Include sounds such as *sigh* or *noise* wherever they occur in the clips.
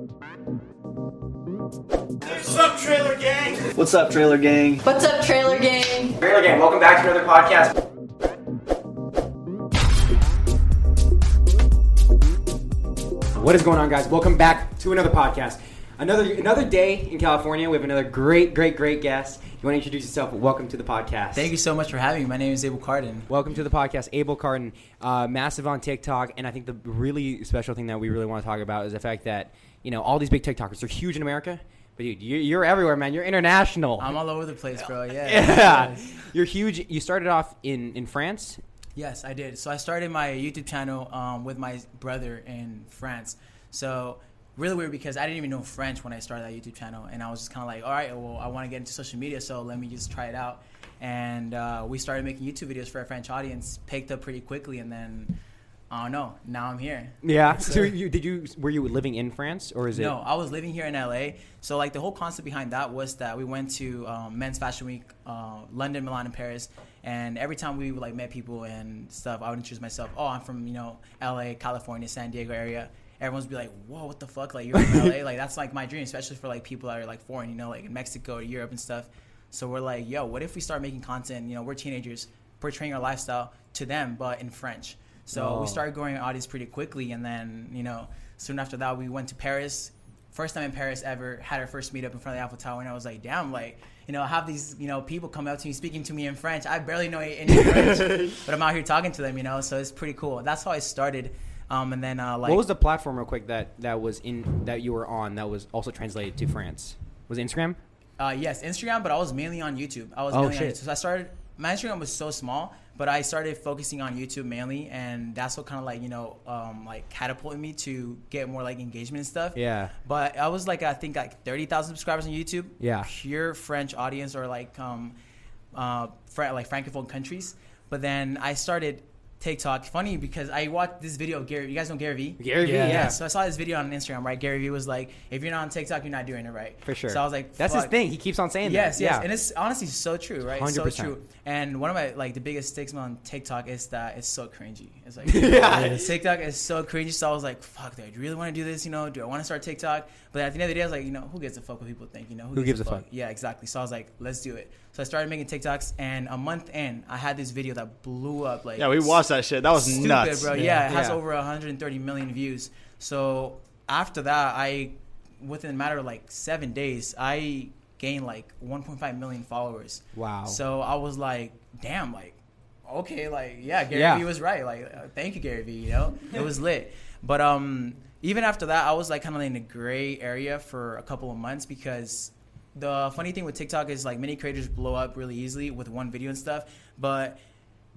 What's up, Trailer Gang? What's up, Trailer Gang? What's up, Trailer Gang? Trailer Gang, welcome back to another podcast. What is going on, guys? Welcome back to another podcast. Another another day in California. We have another great, great, great guest. You want to introduce yourself? Welcome to the podcast. Thank you so much for having me. My name is Abel Cardin. Welcome to the podcast, Abel Carton, uh, massive on TikTok, and I think the really special thing that we really want to talk about is the fact that you know all these big TikTokers. They're huge in America, but dude, you're, you're everywhere, man. You're international. I'm all over the place, bro. *laughs* Yeah. yeah, you're huge. You started off in in France. Yes, I did. So I started my YouTube channel um, with my brother in France. So really weird because I didn't even know French when I started that YouTube channel, and I was just kind of like, all right, well, I want to get into social media, so let me just try it out. And uh, we started making YouTube videos for a French audience, picked up pretty quickly, and then I don't know. Now I'm here. Yeah. *laughs* So you did you were you living in France or is it? No, I was living here in LA. So like the whole concept behind that was that we went to um, Men's Fashion Week, uh, London, Milan, and Paris. And every time we like met people and stuff, I would introduce myself. Oh, I'm from you know LA, California, San Diego area. Everyone's be like, "Whoa, what the fuck? Like you're from LA? *laughs* Like that's like my dream, especially for like people that are like foreign, you know, like in Mexico or Europe and stuff." So we're like, "Yo, what if we start making content? You know, we're teenagers, portraying our lifestyle to them, but in French." So Oh. we started growing our audience pretty quickly, and then you know, soon after that, we went to Paris. First time in Paris ever. Had our first meetup in front of the Eiffel Tower, and I was like, "Damn!" Like, you know, I have these you know people come up to me speaking to me in French. I barely know any French, *laughs* but I'm out here talking to them. You know, so it's pretty cool. That's how I started. Um, and then uh, like what was the platform, real quick, that that was in that you were on that was also translated to France? Was it Instagram? Uh, yes, Instagram, but I was mainly on YouTube. I was Oh, mainly on shit. YouTube. So I started. My Instagram was so small, but I started focusing on YouTube mainly, and that's what kind of like you know um, like catapulted me to get more like engagement and stuff. Yeah. But I was like I think like thirty thousand subscribers on YouTube. Yeah. Pure French audience or like um, uh, Fra- like francophone countries. But then I started TikTok. Funny because I watched this video of Gary. You guys know Gary Vee? Gary Vee, yeah. So I saw this video on Instagram. Right. Gary Vee was like, "If you're not on TikTok, you're not doing it right." For sure. So I was like, that's his thing. He keeps on saying Yes, that. yes, Yeah. and it's honestly so true, right? 100%. So true. And one of my like the biggest stigma on TikTok is that it's so cringy. It's like *laughs* Yeah. *laughs* TikTok is so cringy. So I was like, fuck, do I really want to do this? You know, do I want to start TikTok? But at the end of the day, I was like, you know, who gives a fuck what people think? You know, Who gives a fuck? Yeah, exactly. So I was like, let's do it. So I started making TikToks, and a month in, I had this video that blew up. Like Yeah, we watched that shit. That was stupid, nuts. bro. Yeah, it has Yeah. over 130 million views. So after that, I within a matter of like seven days, I gained like 1.5 million followers. Wow. So I was like, damn, like, okay, like, yeah, Gary Yeah. Vee was right. Like, uh, thank you, Gary Vee. You know, *laughs* it was lit. But um, even after that, I was like kind of in a gray area for a couple of months because the funny thing with TikTok is like many creators blow up really easily with one video and stuff, but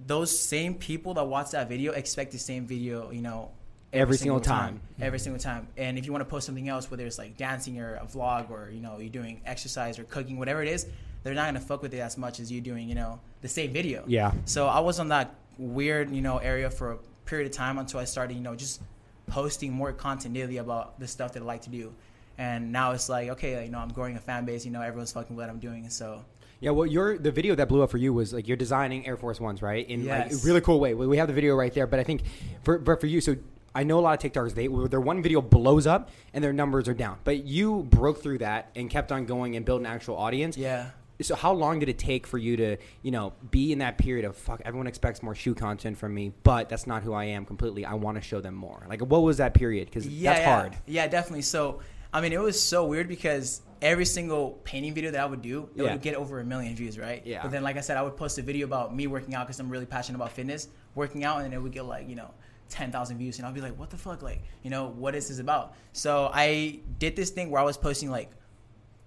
those same people that watch that video expect the same video, you know, Every single time. every single time. And if you want to post something else, whether it's like dancing or a vlog or you know you're doing exercise or cooking, whatever it is, they're not gonna fuck with it as much as you doing you know the same video. Yeah. So I was on that weird you know area for a period of time until I started you know just posting more content daily about the stuff that I like to do. And now it's like okay, you know I'm growing a fan base. You know everyone's fucking what I'm doing, so Yeah, well, your the video that blew up for you was like you're designing Air Force Ones, right? In like a really cool way. We have the video right there, but I think for but for you, so I know a lot of TikTokers they their one video blows up and their numbers are down, but you broke through that and kept on going and built an actual audience. yeah. So how long did it take for you to you know be in that period of fuck? Everyone expects more shoe content from me, but that's not who I am completely. I want to show them more. Like what was that period? Because yeah, that's yeah. hard. Yeah, definitely. So, I mean, it was so weird because every single painting video that I would do, it Yeah. would get over a million views, right? Yeah. But then, like I said, I would post a video about me working out because I'm really passionate about fitness, working out, and then it would get like, you know, 10,000 views. And I'll be like, what the fuck? Like, you know, what is this about? So I did this thing where I was posting like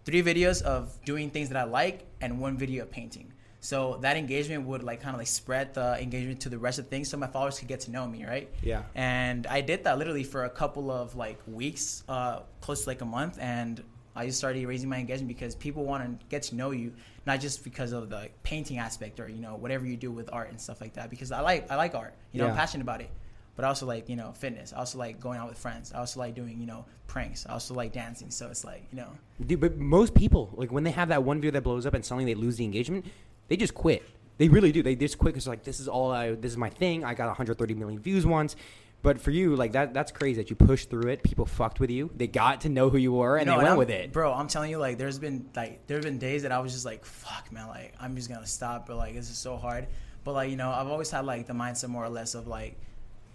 three videos of doing things that I like and one video of painting. So that engagement would like kind of like spread the engagement to the rest of things so my followers could get to know me, right? Yeah. And I did that literally for a couple of like weeks, uh, close to like a month, and I just started raising my engagement because people want to get to know you, not just because of the painting aspect or you know whatever you do with art and stuff like that. Because I like I like art, you know, I'm passionate about it. But I also like you know fitness. I also like going out with friends. I also like doing you know pranks. I also like dancing. So it's like you know Dude, but most people, like when they have that one video that blows up and suddenly they lose the engagement, they just quit. They really do. They just quit because like this is all I, this is my thing. I got 130 million views once. But for you, like that, that's crazy that you pushed through it. People fucked with you. They got to know who you were, and No, they went I'm- with it. bro. I'm telling you, like, there's been like there have been days that I was just like, fuck, man, like I'm just gonna stop, but like this is so hard. But like you know, I've always had like the mindset more or less of like,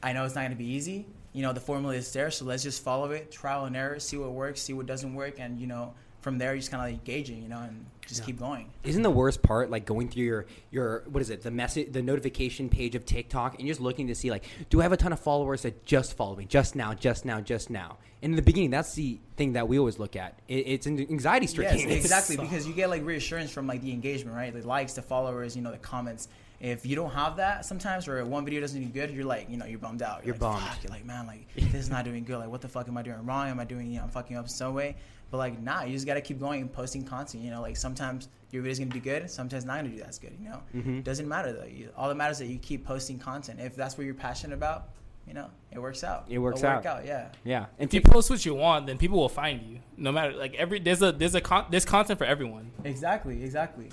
I know it's not gonna be easy. You know, the formula is there, so let's just follow it, trial and error, see what works, see what doesn't work, and you know, from there, you just kind of like gauging, you know, and just keep going. Isn't the worst part like going through your your what is it the message the notification page of TikTok and you're just looking to see like do I have a ton of followers that just follow me just now just now just now and in the beginning that's the thing that we always look at it, it's an anxiety stricken Yes, *laughs* exactly, because you get like reassurance from like the engagement, right? The likes, the followers, you know, the comments. If you don't have that sometimes, or one video doesn't do good, you're like, you know, you're bummed out. You're like, bummed. Fuck. You're like, man, like this is not doing good. Like, what the fuck am I doing wrong? Am I doing, you know, I'm fucking up some way? But like, nah, you just gotta keep going and posting content. You know, like sometimes your video's gonna do good, sometimes not gonna do as good. You know, Mhm. doesn't matter though. You, all that matters is that you keep posting content. If that's what you're passionate about, you know, it works out. It works It'll work out. out. Yeah. yeah and If you post what you want, then people will find you. No matter like every there's a there's a con- there's content for everyone. Exactly. Exactly.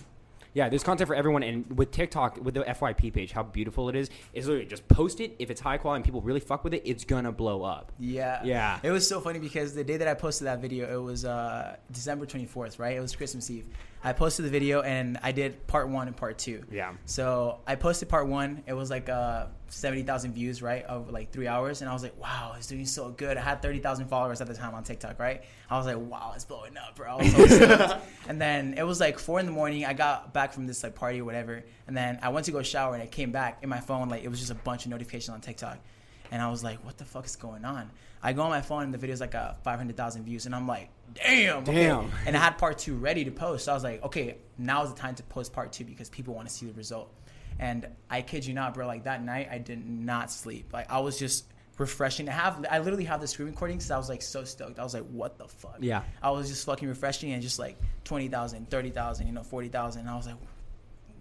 Yeah there's content for everyone and with TikTok with the FYP page how beautiful it is is literally just post it if it's high quality and people really fuck with it it's gonna blow up Yeah. Yeah. It was so funny because the day that I posted that video, it was uh, December 24th, right? It was Christmas Eve. I posted the video and I did part one and part two. yeah So I posted part one. It was like uh, 70,000 views, right? Of like three hours. And I was like, wow, it's doing so good. I had 30,000 followers at the time on TikTok, right? I was like, wow, it's blowing up, bro. I was so *laughs* and then it was like four in the morning. I got back from this like party or whatever. And then I went to go shower and I came back in my phone. Like it was just a bunch of notifications on TikTok. And I was like, what the fuck is going on? I go on my phone and the video's like uh, 500,000 views. And I'm like, damn. okay. Damn. And I had part two ready to post. So I was like, okay, now is the time to post part two because people want to see the result. And I kid you not, bro, like that night I did not sleep. Like I was just refreshing. I have I literally have the screen recording because I was like so stoked. I was like, what the fuck? Yeah. I was just fucking refreshing and just like 20,000, 30,000, you know, 40,000. And I was like,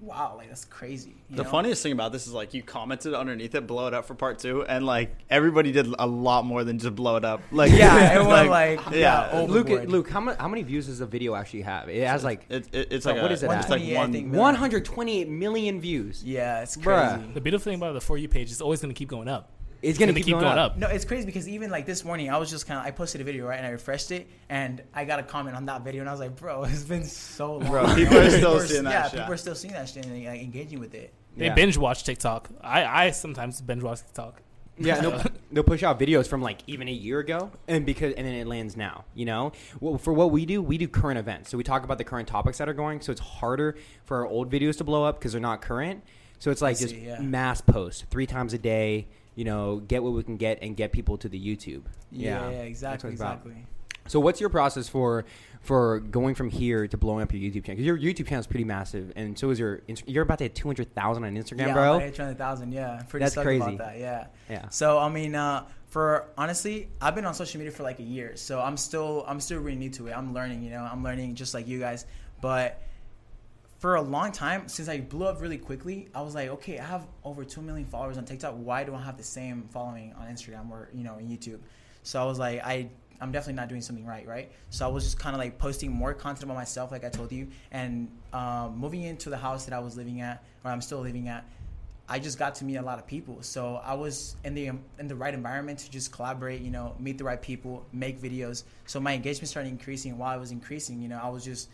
wow, like that's crazy. you The know? funniest thing about this is like you commented underneath it, blow it up for part two, and like everybody did a lot more than just blow it up. *laughs* Like Yeah, *laughs* everyone like, yeah, yeah. Luke. Luke, how, mu- how many views does the video actually have? It has like it, it, it's So like what a, is it at? It's like one, 128 million views. Yeah, it's Bruh. crazy. The beautiful thing about the for you page is always going to keep going up. It's gonna, keep keep going up. No, it's crazy because even like this morning, I was just kind of I posted a video right and I refreshed it and I got a comment on that video and I was like, bro, *laughs* it's been so long. Bro, people *laughs* are still People seeing that Yeah, shit. people are still seeing that shit and like, engaging with it. They Yeah. binge watch TikTok. I I sometimes binge watch TikTok. Yeah, they'll, *laughs* they'll push out videos from like even a year ago, and because and then it lands now. You know, well, for what we do, we do current events. So we talk about the current topics that are going. So it's harder for our old videos to blow up because they're not current. So it's like see, just yeah. mass post three times a day. You know, get what we can get and get people to the YouTube. Yeah, that's exactly, about. exactly. So what's your process for for going from here to blowing up your YouTube channel? Because your YouTube channel is pretty massive, and so is your. You're about to hit two hundred thousand on Instagram, yeah, bro. I'm at 800,000. Yeah, pretty That's crazy. about that. Yeah. Yeah. So I mean, uh, for honestly, I've been on social media for like a year, so I'm still I'm still really new to it. I'm learning, you know, I'm learning just like you guys. But for a long time, since I blew up really quickly, I was like, okay, I have over two million followers on TikTok. Why do I have the same following on Instagram or you know YouTube? So I was like, I I'm definitely not doing something right, right? So I was just kind of like posting more content about myself, like I told you, and um, moving into the house that I was living at, or I'm still living at. I just got to meet a lot of people. So I was in the in the right environment to just collaborate, you know, meet the right people, make videos. So my engagement started increasing. While I was increasing, you know, I was just,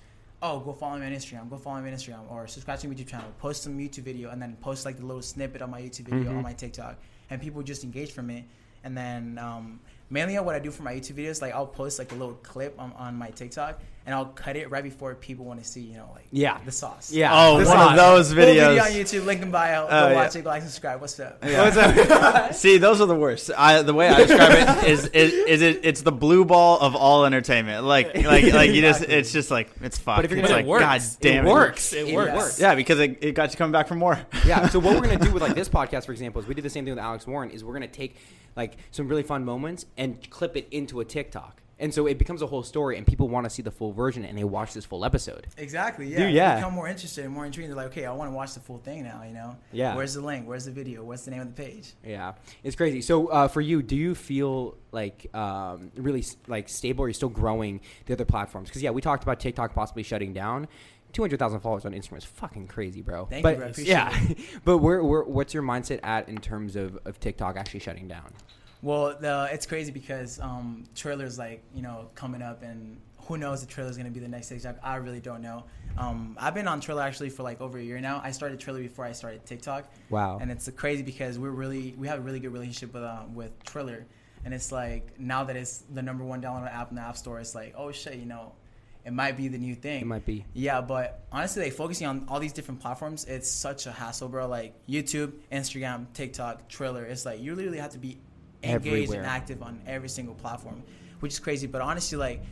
oh, go follow me on Instagram, go follow me on Instagram, or subscribe to my YouTube channel, post some YouTube video, and then post like the little snippet on my YouTube video Mhm. on my TikTok, and people just engage from it. And then um, mainly what I do for my YouTube videos, like I'll post like a little clip on, on my TikTok, and I'll cut it right before people want to see, you know, like Yeah. the sauce. Yeah. Oh, The one sauce. of those Full video on YouTube, link in bio. Oh, Go yeah. watch it, go like, subscribe. What's up? Yeah. *laughs* *laughs* See, those are the worst. I, the way I describe it is, is, is it? It's the blue ball of all entertainment. Like, *laughs* like, like you just. It's just like it's fucked. But if you're gonna- like, it works. God damn it it, works. It It works. works. Yeah, because it, it got you coming back for more. yeah. So what we're gonna do with like this podcast, for example, is we did the same thing with Alex Warren. Is we're gonna take like some really fun moments and clip it into a TikTok, and so it becomes a whole story, and people want to see the full version, and they watch this full episode. Exactly. Yeah. Dude, They yeah. Become more interested and more intrigued. They're like, okay, I want to watch the full thing now. You know. Yeah. Where's the link? Where's the video? What's the name of the page? Yeah, it's crazy. So uh, for you, do you feel like um, really like stable? Or are you still growing the other platforms? Because yeah, we talked about TikTok possibly shutting down. Two hundred thousand followers on Instagram is fucking crazy, bro. Thank but, you, bro. I *laughs* appreciate yeah, *laughs* but where, where, what's your mindset at in terms of, of TikTok actually shutting down? Well, the, it's crazy because um, Triller's like you know coming up, and who knows the Triller's gonna be the next TikTok. I really don't know. Um, I've been on Triller actually for like over a year now. I started Triller before I started TikTok. Wow. And it's crazy because we're really we have a really good relationship with uh, with Triller, and it's like now that it's the number one downloaded app in the App Store, it's like oh shit, you know, it might be the new thing. It might be. Yeah, but honestly, like focusing on all these different platforms, it's such a hassle, bro. Like YouTube, Instagram, TikTok, Triller. It's like you literally have to be engaged Everywhere. and active on every single platform, which is crazy. But honestly, like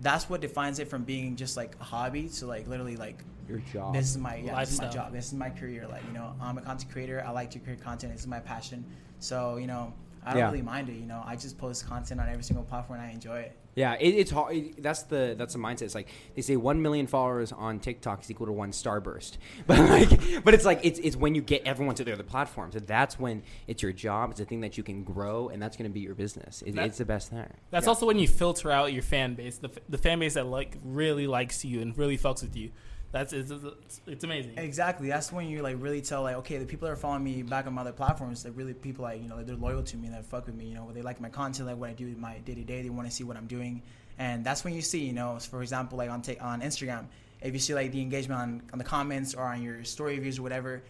that's what defines it from being just like a hobby to like literally like Your job. this is my yeah, this is my job. This is my career. Like you know, I'm a content creator. I like to create content. This is my passion. So you know, I don't Yeah. really mind it. You know, I just post content on every single platform and I enjoy it. Yeah, it, it's hard. It, that's the that's the mindset. It's like they say one million followers on TikTok is equal to one starburst. *laughs* But like, but it's like it's it's when you get everyone to their other platforms. And that's when it's your job. It's a thing that you can grow, and that's going to be your business. It, That- it's the best thing. That's Yeah. also when you filter out your fan base, the, the fan base that like really likes you and really fucks with you. That's it's, it's, it's amazing. Exactly. That's when you like really tell like, okay, the people that are following me back on my other platforms, they're really people like you know they're loyal to me, that fuck with me. You know, they like my content, like what I do in my day to day. They want to see what I'm doing, and that's when you see, you know, for example, like on ta- on Instagram, if you see like the engagement on, on the comments or on your story views or whatever,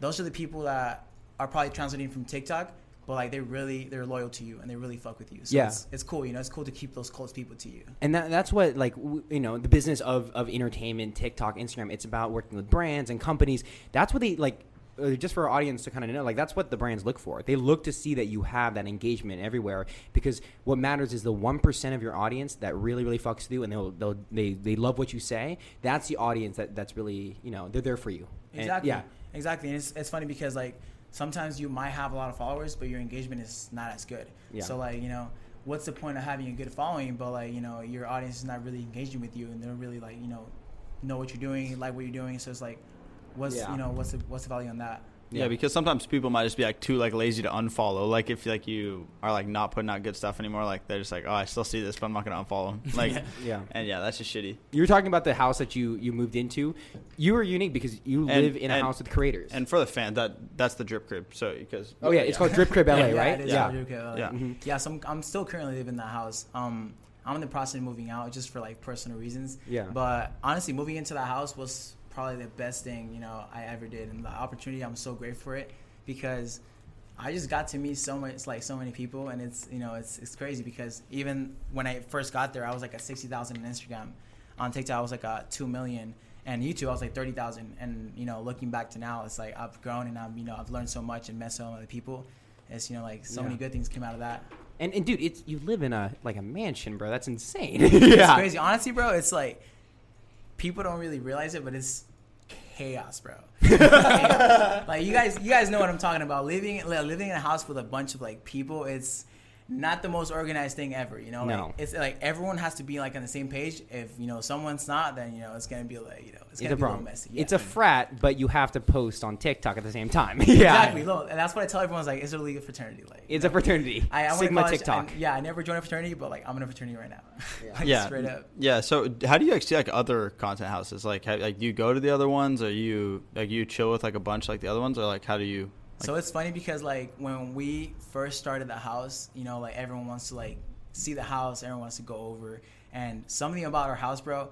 those are the people that are probably translating from TikTok. But like they really they're loyal to you and they really fuck with you. So Yeah. it's, it's cool, you know. It's cool to keep those close people to you. and that, that's what like w- you know the business of of entertainment tiktok instagram it's about working with brands and companies that's what they like uh, just for our audience to kind of know like that's what the brands look for they look to see that you have that engagement everywhere because what matters is the 1% of your audience that really really fucks with you and they'll, they'll they, they love what you say that's the audience that that's really you know they're there for you And- Exactly. yeah Exactly. And it's, it's funny because like sometimes you might have a lot of followers, but your engagement is not as good. Yeah. So like you know, what's the point of having a good following, but like you know your audience is not really engaging with you, and they don't really like you know know what you're doing, like what you're doing. So it's like, what's Yeah. you know what's the what's the value on that? Yeah, because sometimes people might just be like too like lazy to unfollow. Like if like you are like not putting out good stuff anymore, like they're just like, oh, I still see this, but I'm not gonna unfollow. 'em." *laughs* Like, yeah and yeah, that's just shitty. you were talking about the house that you you moved into you were unique because you And- live in a and- house with creators And for the fan, that that's the drip crib. So because oh yeah it's called drip crib la *laughs* yeah, right It is Yeah. Drip Crib, Yeah. like- Mhm. Yeah. So I'm, I'm still currently living in that house. Um, I'm in the process of moving out just for like personal reasons. Yeah. But honestly, moving into that house was probably the best thing you know I ever did, and the opportunity I'm so grateful for it because I just got to meet so much like so many people, and it's you know it's it's crazy because even when I first got there, I was like at sixty thousand on Instagram, on TikTok I was like at two million. And YouTube, I was like thirty thousand, and you know, looking back to now, it's like I've grown and I'm, you know, I've learned so much and met so many people. It's you know, like so Yeah. many good things came out of that. And, and dude, it's you live in a like a mansion, bro. That's insane. It's *laughs* crazy. Honestly, bro, it's like people don't really realize it, but it's chaos, bro. *laughs* Chaos. like you guys, you guys know what I'm talking about. Living living in a house with a bunch of like people, it's not the most organized thing ever. You know, No. it's like everyone has to be like on the same page. If you know someone's not, then you know it's gonna be like you know it's It's gonna a be a little problem. messy. It's a frat, but you have to post on TikTok at the same time. *laughs* yeah, exactly. Look, and that's what I tell everyone. Is like it's a legal fraternity. Like It's you a fraternity. I, I went to Sigma college, TikTok. and, yeah, I never joined a fraternity, but like I'm in a fraternity right now. *laughs* Like, yeah, straight up. Yeah. So how do you like see like other content houses? Like, how, like do you go to the other ones, or you like you chill with like a bunch like the other ones, or like how do you? Like, so it's funny because like when we first started the house, you know, like everyone wants to like see the house, everyone wants to go over, and something about our house, bro.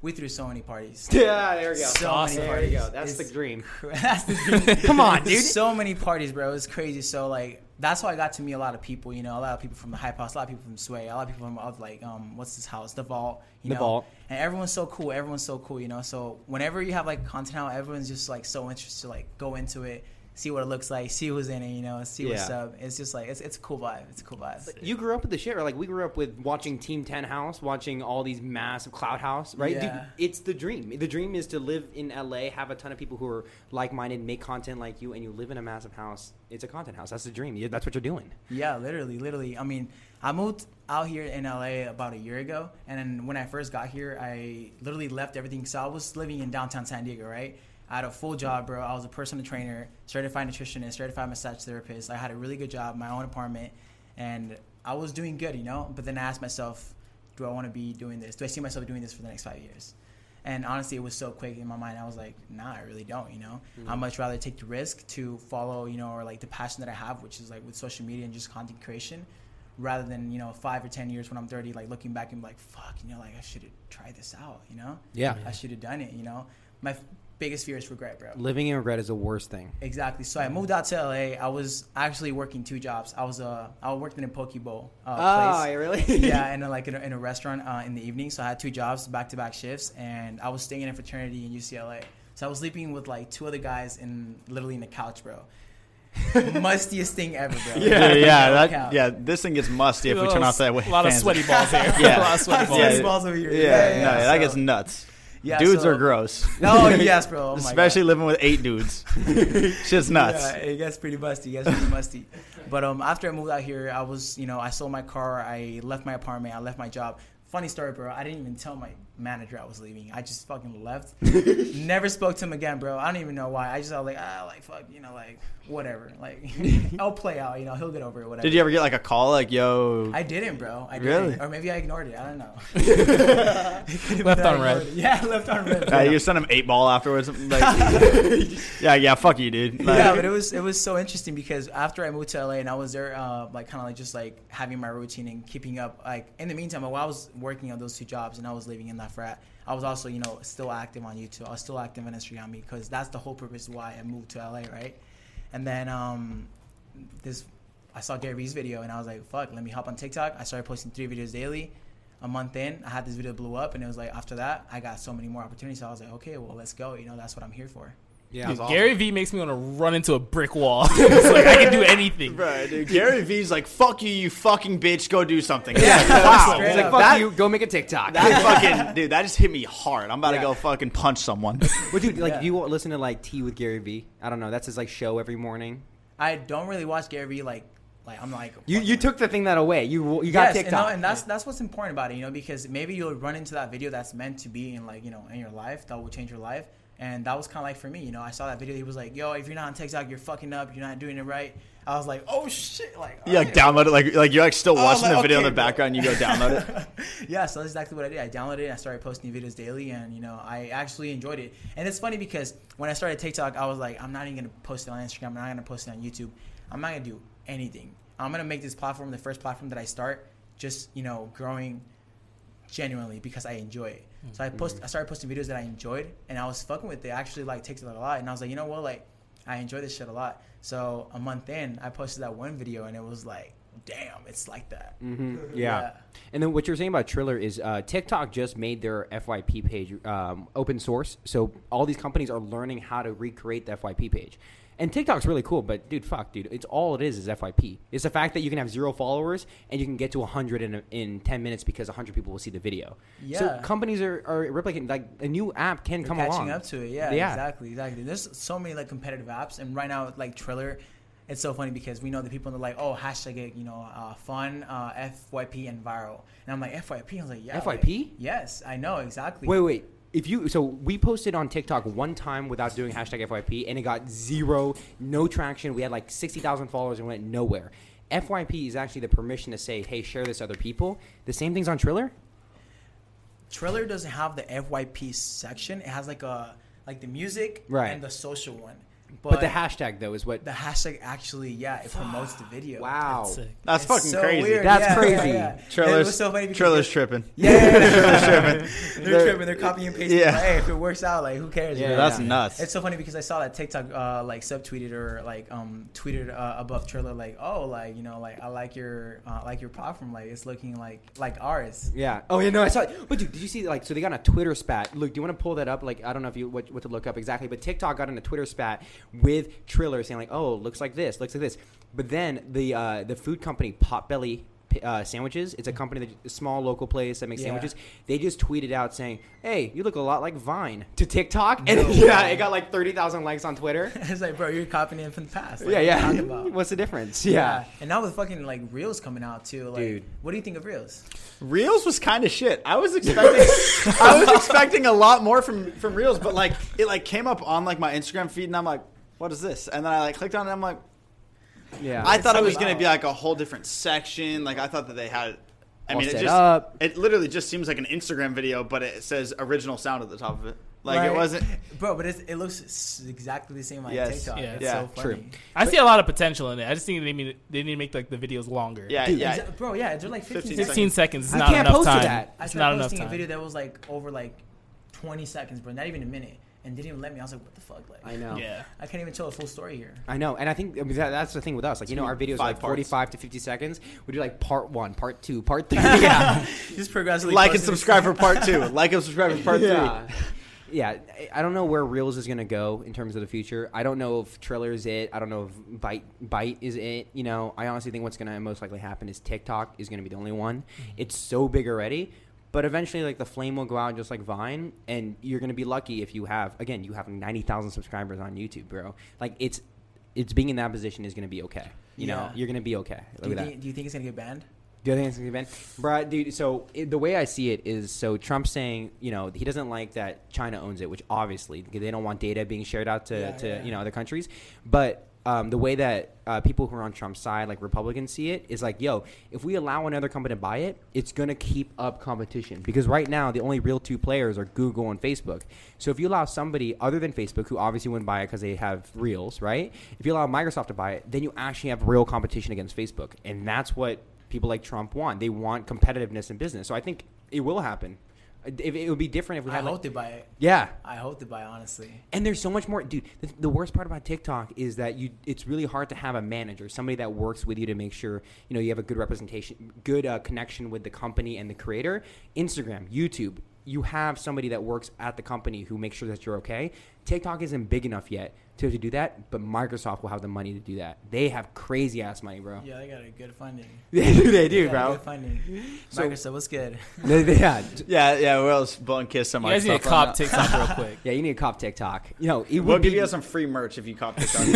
We threw so many parties. *laughs* Yeah, there we go. So Awesome. many There parties. you go. That's It's the dream. that's the dream. *laughs* *laughs* Come on, dude. So many parties, bro. It's crazy. So like that's how I got to meet a lot of people. You know, a lot of people from the Hype House, a lot of people from Sway, a lot of people from other, like um, what's this house, the Vault. You The know? Vault. And everyone's so cool. Everyone's so cool. You know. So whenever you have like content out, everyone's just like so interested to like go into it, see what it looks like, see who's in it. You know, see what's Yeah. up. It's just like it's it's a cool vibe. It's a cool vibe. You grew up with the shit, right? Like we grew up with watching Team Ten House, watching all these massive Clout House, right? Dude, Yeah. it's the dream. The dream is to live in LA, have a ton of people who are like-minded, make content like you, and you live in a massive house. It's a content house. That's the dream. That's what you're doing. Yeah, literally, literally. I mean, I moved out here in LA about a year ago, and then when I first got here, I literally left everything. So I was living in downtown San Diego, right? I had a full job, bro. I was a personal trainer, certified nutritionist, certified massage therapist. I had a really good job, my own apartment, and I was doing good, you know. But then I asked myself, do I want to be doing this? Do I see myself doing this for the next five years? And honestly, it was so quick in my mind. I was like, nah, I really don't. You know, Mm-hmm. I'd much rather take the risk to follow, you know, or like the passion that I have, which is like with social media and just content creation, rather than you know five or ten years when I'm 30, like looking back and be like, fuck, you know, like I should have tried this out. You know, Yeah. I should have done it. You know, my biggest fear is regret, bro. Living in regret is the worst thing. Exactly. So I moved out to LA. I was actually working two jobs. I was uh, I worked in a poke bowl uh, Oh, place. really? *laughs* yeah, *laughs* and uh, like in a, in a restaurant uh, in the evening. So I had two jobs, back to back shifts, and I was staying in a fraternity in UCLA. So I was sleeping with like two other guys in literally in the couch, bro. *laughs* Mustiest thing ever, bro. Yeah, yeah, No that, count. yeah. This thing gets musty if we turn off that. Way. A lot of sweaty balls here. Yeah. a lot of sweaty balls. Sweaty Yeah. balls over here. Yeah, no, that gets nuts. Yeah, Dudes so- are gross. Oh yes, bro. *laughs* Oh, Especially God. living with eight dudes. *laughs* Shit's nuts. Yeah, it gets pretty musty. It gets pretty musty. But um, after I moved out here, I was, you know, I sold my car. I left my apartment. I left my job. Funny story, bro. I didn't even tell my manager I was leaving. I just fucking left. *laughs* Never spoke to him again, bro. I don't even know why. I just I was like, ah, like fuck, you know, like whatever. Like *laughs* I'll play out. You know, he'll get over it. Whatever. Did you ever get like a call like, "Yo"? I didn't, bro. I didn't. Really? Or maybe I ignored it. I don't know. *laughs* Left on red. it. Yeah, left on red. Uh, you sent him eight ball afterwards. Like, yeah, yeah, fuck you, dude. Like, yeah, but it was it was so interesting because after I moved to LA and I was there, uh, like kind of like just like having my routine and keeping up. Like in the meantime, while I was working on those two jobs and I was living in that frat, I was also you know still active on YouTube. I was still active on Instagram because that's the whole purpose why I moved to LA, right? And then um, this, I saw Gary Vee's video and I was like, fuck, let me hop on TikTok. I started posting three videos daily. A month in, I had this video blew up, and it was like after that, I got so many more opportunities. So I was like, okay, well, let's go. You know, that's what I'm here for. Yeah. Dude, Gary Vee makes me want to run into a brick wall. *laughs* it's like I can do *laughs* anything. Bro, dude, Gary V's like, "Fuck you, you fucking bitch. Go do something." Yeah, wow. straight He's like, fuck That- you, go make a TikTok. That *laughs* fucking dude, that just hit me hard. I'm about Yeah. to go fucking punch someone. Well, dude, like, Yeah. do you listen to like Tea with Gary Vee? I don't know. That's his like show every morning. I don't really watch Gary Vee like like I'm like You you took the thing that away. You you got yes, and, TikTok. no, and that's that's what's important about it, you know, because maybe you'll run into that video that's meant to be in like you know in your life that will change your life, and that was kind of like for me, you know, I saw that video. He was like, "Yo, if you're not on TikTok, you're fucking up. You're not doing it right." I was like, "Oh shit!" Like You like okay. download it, like like you're like still watching like, the video in okay, the bro. background. You go download it. *laughs* yeah, so that's exactly what I did. I downloaded it. And I started posting videos daily, and you know, I actually enjoyed it. And it's funny because when I started TikTok, I was like, I'm not even gonna post it on Instagram. I'm not gonna post it on YouTube. I'm not gonna do anything. I'm gonna make this platform the first platform that I start, just you know, growing genuinely because I enjoy it. So I post, I started posting videos that I enjoyed, and I was fucking with it. I actually like TikTok a lot, and I was like, you know what, like I enjoy this shit a lot. So a month in, I posted that one video, and it was like, damn, it's like that. hmm Yeah. And then what you're saying about Triller is uh, TikTok just made their FYP page um, open source, so all these companies are learning how to recreate the FYP page. And TikTok's really cool, but dude, fuck, dude, it's all it is is FYP. It's the fact that you can have zero followers and you can get to 100 in, in 10 minutes because 100 people will see the video. Yeah. So companies are, are replicating like a new app can They're come catching along. up to it. Yeah, Yeah. exactly, exactly. There's so many like competitive apps, and right now like Triller, it's so funny because we know the people that are like, oh, hashtag it, you know, uh, fun, uh, FYP, and viral. And I'm like FYP. I was like, yeah, like, FYP? yes, I know exactly. Wait, wait. If you so we posted on TikTok one time without doing hashtag FYP and it got zero, no traction. We had like sixty thousand followers and went nowhere. FYP is actually the permission to say, hey, share this to other people. The same thing's on Triller. Triller doesn't have the FYP section. It has like a like the music Right. and the social one. But, But, the hashtag though is what. the hashtag actually, yeah, it promotes the video. wow. That's sick. That's fucking so crazy. weird. That's Yeah, crazy. Yeah, yeah. It Triller's, so funny because Triller's tripping. Yeah, yeah, yeah. *laughs* Triller's tripping. they're, *laughs* They're- tripping. They're copying and pasting. Yeah. Like, hey, if it works out, like who cares? Yeah, know? That's yeah. nuts. It's so funny because I saw that TikTok uh, like subtweeted or like um tweeted uh, above Triller like oh like you know like I like your uh, like your platform like it's looking like like ours. Yeah. Oh yeah, no, I saw it. But dude, did you see like so they got in a Twitter spat? Look, do you want to pull that up? Like I don't know if you what, what to look up exactly, but TikTok got in a Twitter spat with Triller saying like, oh, looks like this, looks like this. But then the uh, the food company Potbelly uh, sandwiches. It's a company that a small local place that makes Yeah. sandwiches. They just tweeted out saying, "Hey, you look a lot like Vine" to TikTok, and No *laughs* yeah, it got like thirty thousand likes on Twitter. *laughs* it's like bro, you're copying it from the past. Like, yeah, what are you yeah. talking *laughs* about? What's the difference? Yeah. And now with fucking like reels coming out too, like Dude. what do you think of reels? Reels was kind of shit. I was expecting, I was expecting a lot more from from Reels, but like it like came up on like my Instagram feed, and I'm like, what is this? And then I like clicked on it, and I'm like, Yeah. I thought it was gonna be like a whole different section. Like I thought that they had I all mean, it set just up. it literally just seems like an Instagram video, but it says original sound at the top of it. Like it wasn't. bro. But it's, it looks s- exactly the same like Yes. TikTok. Yeah. it's Yeah, so true. funny. I see a lot of potential in it. I just think they need they need to make like the videos longer. Yeah, Dude, yeah. Exa- bro. Yeah, they're like 15, 15 seconds. 15 seconds is I not can't enough post to time. that. I It's tried not enough posting a time. video that was like over like 20 seconds, bro. Not even a minute, and didn't even let me. I was like, what the fuck? Like, I know. Yeah. I can't even tell a full story here. I know, and I think I mean, that, that's the thing with us. Like, you know, our videos are like parts. 45 to 50 seconds. We do like part one, part two, part three. *laughs* yeah. *laughs* Just progressively like and subscribe for part two. Like and subscribe for part *laughs* yeah. three. Yeah, I- I don't know where Reels is gonna go in terms of the future. I don't know if Triller is it. I don't know if Bite Bite is it. You know, I honestly think what's gonna most likely happen is TikTok is gonna be the only one. Mm-hmm. It's so big already, but eventually, like the flame will go out just like Vine, and you're gonna be lucky if you have again you have ninety thousand subscribers on YouTube, bro. Like it's it's being in that position is gonna be okay. You know, you're gonna be okay. Do you, that. think, do you think it's gonna get banned? Do you think it's gonna be banned, Bruh, dude? So it, the way I see it is, so Trump's saying, you know, he doesn't like that China owns it, which obviously they don't want data being shared out to, Yeah, to yeah. you know other countries. But um, the way that uh, people who are on Trump's side, like Republicans, see it is like, yo, if we allow another company to buy it, it's gonna keep up competition because right now the only real two players are Google and Facebook. So if you allow somebody other than Facebook, who obviously wouldn't buy it because they have Reels, right? If you allow Microsoft to buy it, then you actually have real competition against Facebook, and that's what people like Trump want. They want competitiveness in business. So I think it will happen. If it would be different if we had. I had hope like, they buy it. yeah. I hope they buy it, honestly. And there's so much more, dude. The, the worst part about TikTok is that you it's really hard to have a manager, somebody that works with you to make sure you know you have a good representation, good uh, connection with the company and the creator. Instagram, YouTube, you have somebody that works at the company who makes sure that you're okay. TikTok isn't big enough yet to, to do that, but Microsoft will have the money to do that. They have crazy ass money, bro. Yeah, they got a good funding. *laughs* they do, they do, They got bro. Good funding. *laughs* So- Microsoft, what's good? *laughs* They- they- yeah, Yeah, yeah. We're else blowing kiss some You guys need to cop TikTok real quick. yeah. You need a cop TikTok. You know, it We'll give be- you guys some free merch if you cop TikTok.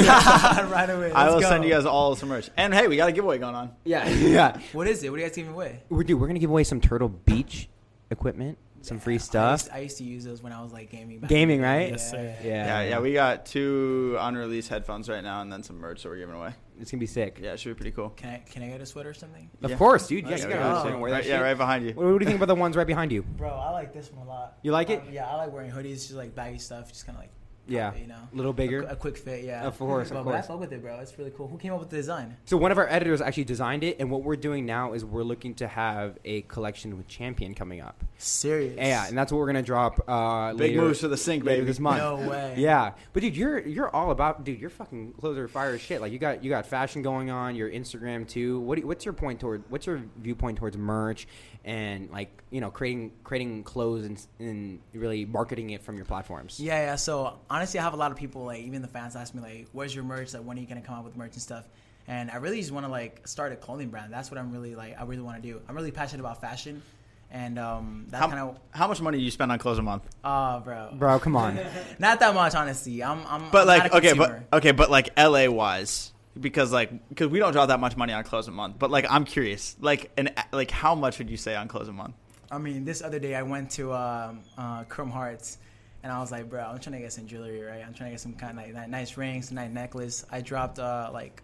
right away. I let's will go. send you guys all some merch. And hey, we got a giveaway going on. Yeah, yeah. What is it? What are you guys giving away? We're dude, we're gonna give away some Turtle Beach equipment, some free I stuff. used, I used to use those when I was like gaming. Back Gaming, in right? Yes, sir. Yeah, yeah. We got two unreleased headphones right now, and then some merch that we're giving away. It's gonna be sick. Yeah, it should be pretty cool. Can I can I get a sweater or something? Of Yeah. course, dude. Yeah, Let's you go. gotta Oh, wear that right, yeah, right behind you. What, what do you think about the ones right behind you? Bro, I like this one a lot. You like it? Um, yeah, I like wearing hoodies, just like baggy stuff, just kind of like Yeah, you know, a little bigger. a, a quick fit. Yeah, Of course, of But- but I course. fuck with it, bro. It's really cool. Who came up with the design? So one of our editors actually designed it, and what we're doing now is we're looking to have a collection with Champion coming up. Serious? Yeah, and that's what we're gonna drop. Uh, Big later, moves for the sink, baby. this month. No way. Yeah, but dude, you're you're all about dude. Your fucking clothes are fire as shit. Like you got you got fashion going on. Your Instagram too. What do you- what's your point toward? What's your viewpoint towards merch and like you know creating creating clothes and and really marketing it from your platforms? Yeah, yeah. So honestly, I have a lot of people like even the fans ask me like, "Where's your merch? Like, when are you gonna come out with merch and stuff?" And I really just want to like start a clothing brand. That's what I'm really like. I really want to do. I'm really passionate about fashion, and um, that's kind How, of how much money do you spend on clothes a month? uh, bro. Bro, come on. *laughs* Not that much, honestly. I'm, I'm. But I'm like, not a okay, but okay, but like LA wise, because like, because we don't draw that much money on clothes a month. But like, I'm curious, like, and like, how much would you say on clothes a month? I mean, this other day I went to um, uh, Chrome Hearts, and I was like, bro, I'm trying to get some jewelry, right? I'm trying to get some kind of like, nice rings, nice necklace. I dropped uh, like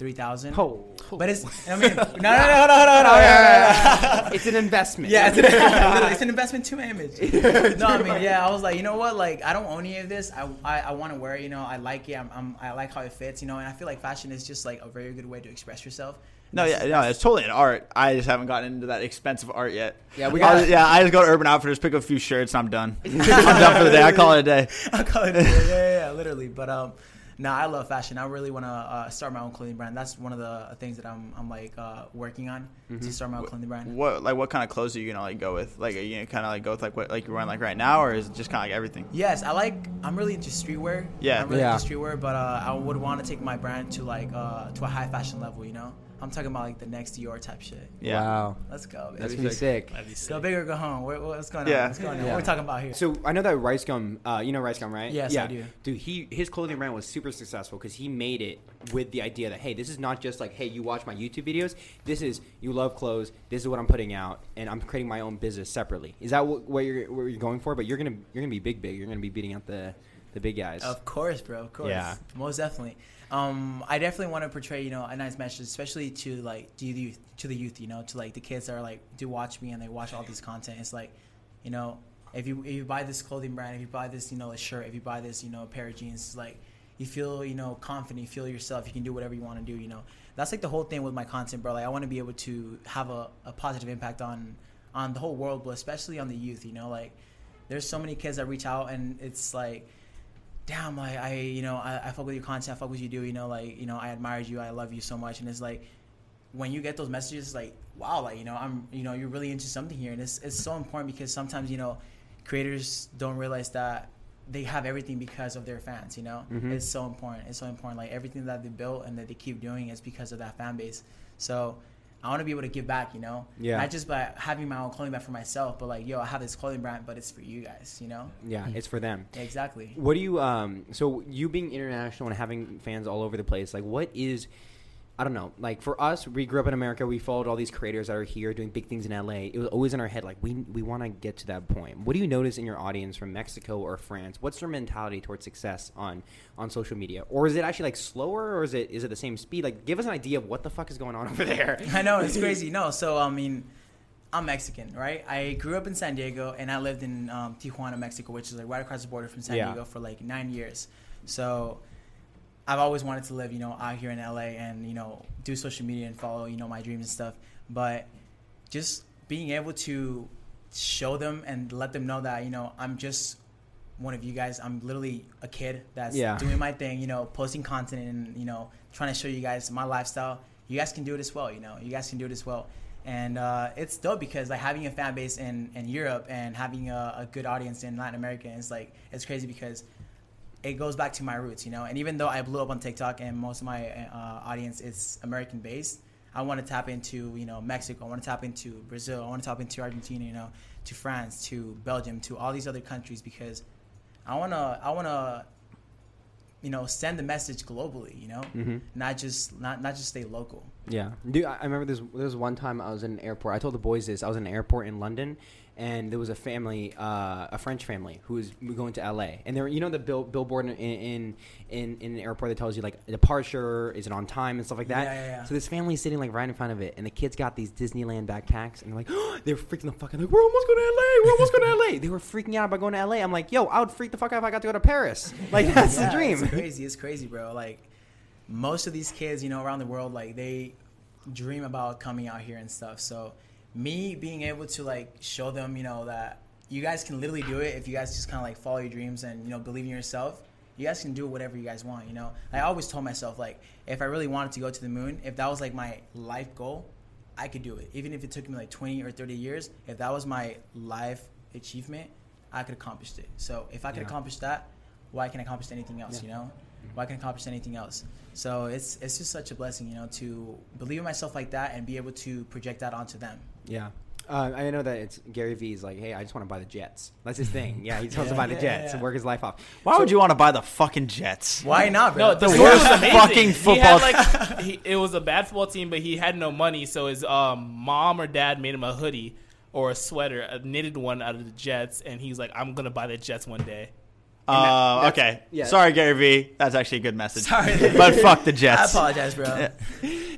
three thousand. Oh, But it's, *laughs* I mean, no, no, no, no, no, no, no, no, no, no. it's an investment. Yeah, it's an, *laughs* it's an investment to my image. *laughs* No, I mean, yeah, I was like, you know what? Like, I don't own any of this. I, I, I want to wear it. You know, I like it. I'm, I'm, I like how it fits. You know, and I feel like fashion is just like a very good way to express yourself. No, yeah, no, it's totally an art. I just haven't gotten into that expensive art yet. Yeah, we got- yeah, I just go to Urban Outfitters, pick up a few shirts, and I'm done. I'm done for the day. I call it a day. I call it, a day. yeah, yeah, yeah, literally. But um, no, I love fashion. I really want to uh, start my own clothing brand. That's one of the things that I'm, I'm like uh, working on to start my own clothing brand. What like what kind of clothes are you gonna like go with? Like are you gonna kind of like go with like what like you're wearing like right now, or is it just kind of like everything? Yes, I like. I'm really into streetwear. Yeah. I'm really Yeah. into streetwear, but uh, I would want to take my brand to like uh, to a high fashion level. You know, I'm talking about like the next Dior type shit. Yeah. Wow, Let's go. that's Baby. gonna be sick. That'd be Go big or go home. What, what's going on? Yeah. What's going on? Yeah. What are we talking about here? So I know that Rice Gum, uh, you know Rice Gum, right? Yes, I yeah. do. Dude, he his clothing brand was super successful because he made it with the idea that hey, this is not just like hey, you watch my YouTube videos. This is you love clothes. This is what I'm putting out, and I'm creating my own business separately. Is that what, what you're what you're going for? But you're gonna you're gonna be big, big. You're gonna be beating out the the big guys. Of course, bro. Of course. Yeah. Most definitely. Um, I definitely want to portray, you know, a nice message, especially to like to the youth, to the youth, you know, to like the kids that are like do watch me and they watch all these content. It's like, you know, if you if you buy this clothing brand, if you buy this, you know, a shirt, if you buy this, you know, a pair of jeans, like you feel, you know, confident, you feel yourself, you can do whatever you want to do, you know. That's like the whole thing with my content, bro. Like I want to be able to have a, a positive impact on on the whole world, but especially on the youth, you know, like there's so many kids that reach out and it's like damn like i you know I, I fuck with your content i fuck with you do you know like you know i admire you i love you so much. And it's like when you get those messages it's like wow like you know i'm you know you're really into something here. And it's, it's so important because sometimes you know creators don't realize that they have everything because of their fans you know? Mhm. it's so important it's so important. Like everything that they built and that they keep doing is because of that fan base. So I want to be able to give back, you know, Yeah. not just by having my own clothing brand for myself, but like, yo, I have this clothing brand, but it's for you guys, you know. Yeah, it's for them. Exactly. What do you um so you being international and having fans all over the place, like what is I don't know, like for us, we grew up in America, we followed all these creators that are here doing big things in LA. It was always in our head like we we want to get to that point. What do you notice in your audience from Mexico or France? What's their mentality towards success on on social media? Or is it actually like slower or is it is it the same speed? Like give us an idea of what the fuck is going on *laughs* over there. *laughs* I know it's crazy. No, so I mean, I'm Mexican, right? I grew up in San Diego and I lived in um, Tijuana, Mexico, which is like right across the border from San Yeah. Diego for like nine years. So I've always wanted to live, you know, out here in LA and you know do social media and follow, you know, my dreams and stuff. But just being able to show them and let them know that you know I'm just one of you guys. I'm literally a kid that's Yeah. doing my thing, you know, posting content and you know trying to show you guys my lifestyle. You guys can do it as well, you know. You guys can do it as well. And uh, it's dope because like having a fan base in, in Europe and having a, a good audience in Latin America is like it's crazy because it goes back to my roots, you know. And even though I blew up on TikTok and most of my uh, audience is American based, I want to tap into you know Mexico. I want to tap into Brazil. I want to tap into Argentina. You know, to France, to Belgium, to all these other countries because I wanna I wanna you know send the message globally. You know, Mhm. not just not not just stay local. Yeah, dude. I I remember this. There was one time I was in an airport. I told the boys this. I was in an airport in London, and there was a family, uh, a French family, who was going to LA. And there, you know, the bill, billboard in, in in in an airport that tells you like departure, is it on time, and stuff like that. Yeah, yeah, yeah. So this family is sitting like right in front of it, and the kids got these Disneyland backpacks, and they're like, *gasps* oh, they're freaking the fuck out. Like, we're almost going to LA. We're almost going to LA. They were freaking out about going to LA. I'm like, yo, I would freak the fuck out if I got to go to Paris. *laughs* Like that's the dream. It's crazy. It's crazy, bro. Like most of these kids, you know, around the world, like they dream about coming out here and stuff. So me being able to like show them, you know, that you guys can literally do it if you guys just kind of like follow your dreams and you know believe in yourself. You guys can do whatever you guys want. You know, I always told myself like if I really wanted to go to the moon, if that was like my life goal, I could do it. Even if it took me like 20 or 30 years, if that was my life achievement, I could accomplish it. So if I could Yeah. accomplish that, why can I accomplish anything else? Yeah. You know, why can I accomplish anything else? So it's it's just such a blessing, you know, to believe in myself like that and be able to project that onto them. Yeah. Uh, I know that it's Gary Vee's like, hey, I just want to buy the Jets. That's his thing. Yeah, he *laughs* just wants to buy the yeah, Jets yeah. and work his life off. Why would you want to buy the fucking Jets? Why not, bro? No, the The story was worst amazing. fucking He football- had, like, *laughs* he, it was a bad football team, but he had no money, so his um, mom or dad made him a hoodie or a sweater, a knitted one out of the Jets, and he's like, "I'm gonna buy the Jets one day." Uh, that's- okay. yeah. Sorry, Gary V. That's actually a good message. Sorry. *laughs* but fuck the Jets. I apologize, bro.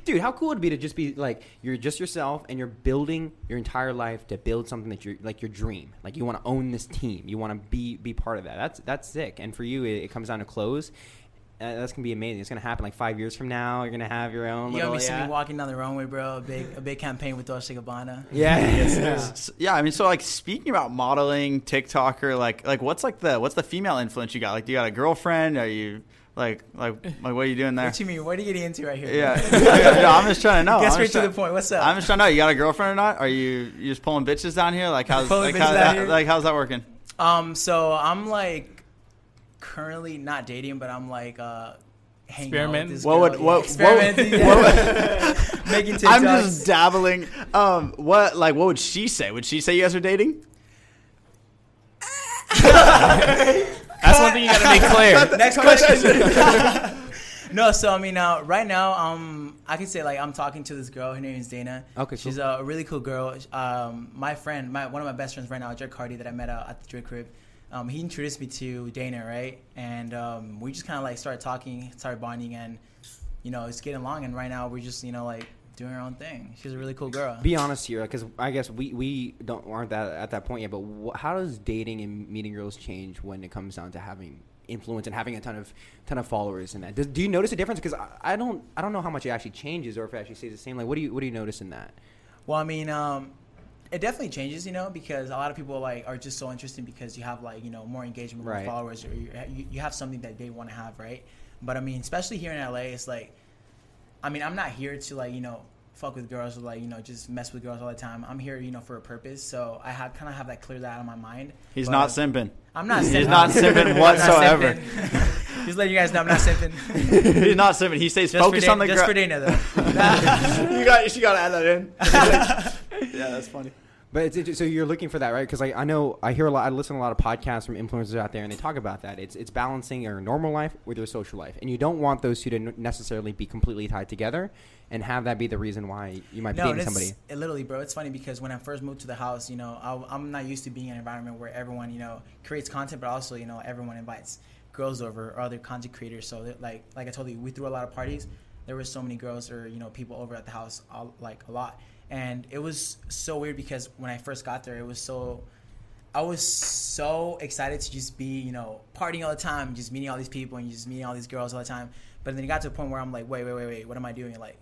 Dude, how cool would it be to just be like you're just yourself and you're building your entire life to build something that you're like your dream. Like you want to own this team. You want to be be part of that. That's that's sick. And for you, it, it comes down to clothes. Uh, that's gonna be amazing. It's gonna happen like five years from now. You're gonna have your own. You little, gonna be seeing yeah. walking down the runway, bro. A big a big campaign with Dolce Gabbana. *laughs* Yeah, *laughs* S- yeah, I mean, so like speaking about modeling, TikToker, like like what's like the what's the female influence you got? Like, do you got a girlfriend? Are you like like like what are you doing there? What you mean? What are you getting into right here? Yeah, *laughs* bro? no, I'm just trying to know. Get I'm straight to the point. What's up? I'm just trying to know. You got a girlfriend or not? Are you you just pulling bitches down here? Like how's like, bitches how, down that- here? like how's that working? Um, so I'm like currently not dating, but I'm like uh hanging out with Experimenting? this What girl. would- *laughs* yeah, what- what- experimenting, what yeah. making TikToks. I'm just dabbling. Um, what like what would she say? Would she say you guys are dating? *laughs* That's one thing you gotta make clear. *laughs* Next question. no, so I mean, uh, right now, um, I can say like I'm talking to this girl. Her name is Dana. Okay, she's a really cool girl. Um, my friend, my one of my best friends right now, Drake Hardy, that I met uh, at the Drake crib. Um, he introduced me to Dana, right? And um, we just kind of like started talking, started bonding, and you know, it's getting along. And right now, we're just you know like doing our own thing. She's a really cool girl. Be honest here, because I guess we, we don't aren't that at that point yet. But wh- how does dating and meeting girls change when it comes down to having influence and having a ton of ton of followers and that? Does, do you notice a difference? Because I, I don't I don't know how much it actually changes or if it actually stays the same. Like, what do you what do you notice in that? Well, I mean, um, it definitely changes, you know, because a lot of people like are just so interested because you have like you know more engagement, with Right. followers, or you, you- have something that they want to have, right? But I mean, especially here in LA, it's like, I mean, I'm not here to like you know fuck with girls or like you know just mess with girls all the time. I'm here, you know, for a purpose. So I have kind of have that cleared out of my mind. He's But not simping. I'm not. Simping. He's not simping *laughs* I'm not whatsoever. simping. *laughs* just letting you guys know, I'm not simping. *laughs* He's not simping. He stays Just focused for on the Dana, just gra- for Dana though. you got. You got to add that in. yeah, that's funny. But it's, so you're looking for that, right? Because like I know I hear a lot, I listen to a lot of podcasts from influencers out there, and they talk about that. It's it's balancing your normal life with your social life, and you don't want those two to necessarily be completely tied together, and have that be the reason why you might be No, dating it's, somebody. it literally, bro. It's funny because when I first moved to the house, you know, I, I'm not used to being in an environment where everyone, you know, creates content, but also, you know, everyone invites girls over or other content creators. So, like, like I told you, we threw a lot of parties. There were so many girls or you know people over at the house, all, like a lot, and it was so weird because when I first got there, it was so. I was so excited to just be, you know, partying all the time, just meeting all these people and just meeting all these girls all the time. But then it got to a point where I'm like, wait, wait, wait, wait, what am I doing? Like,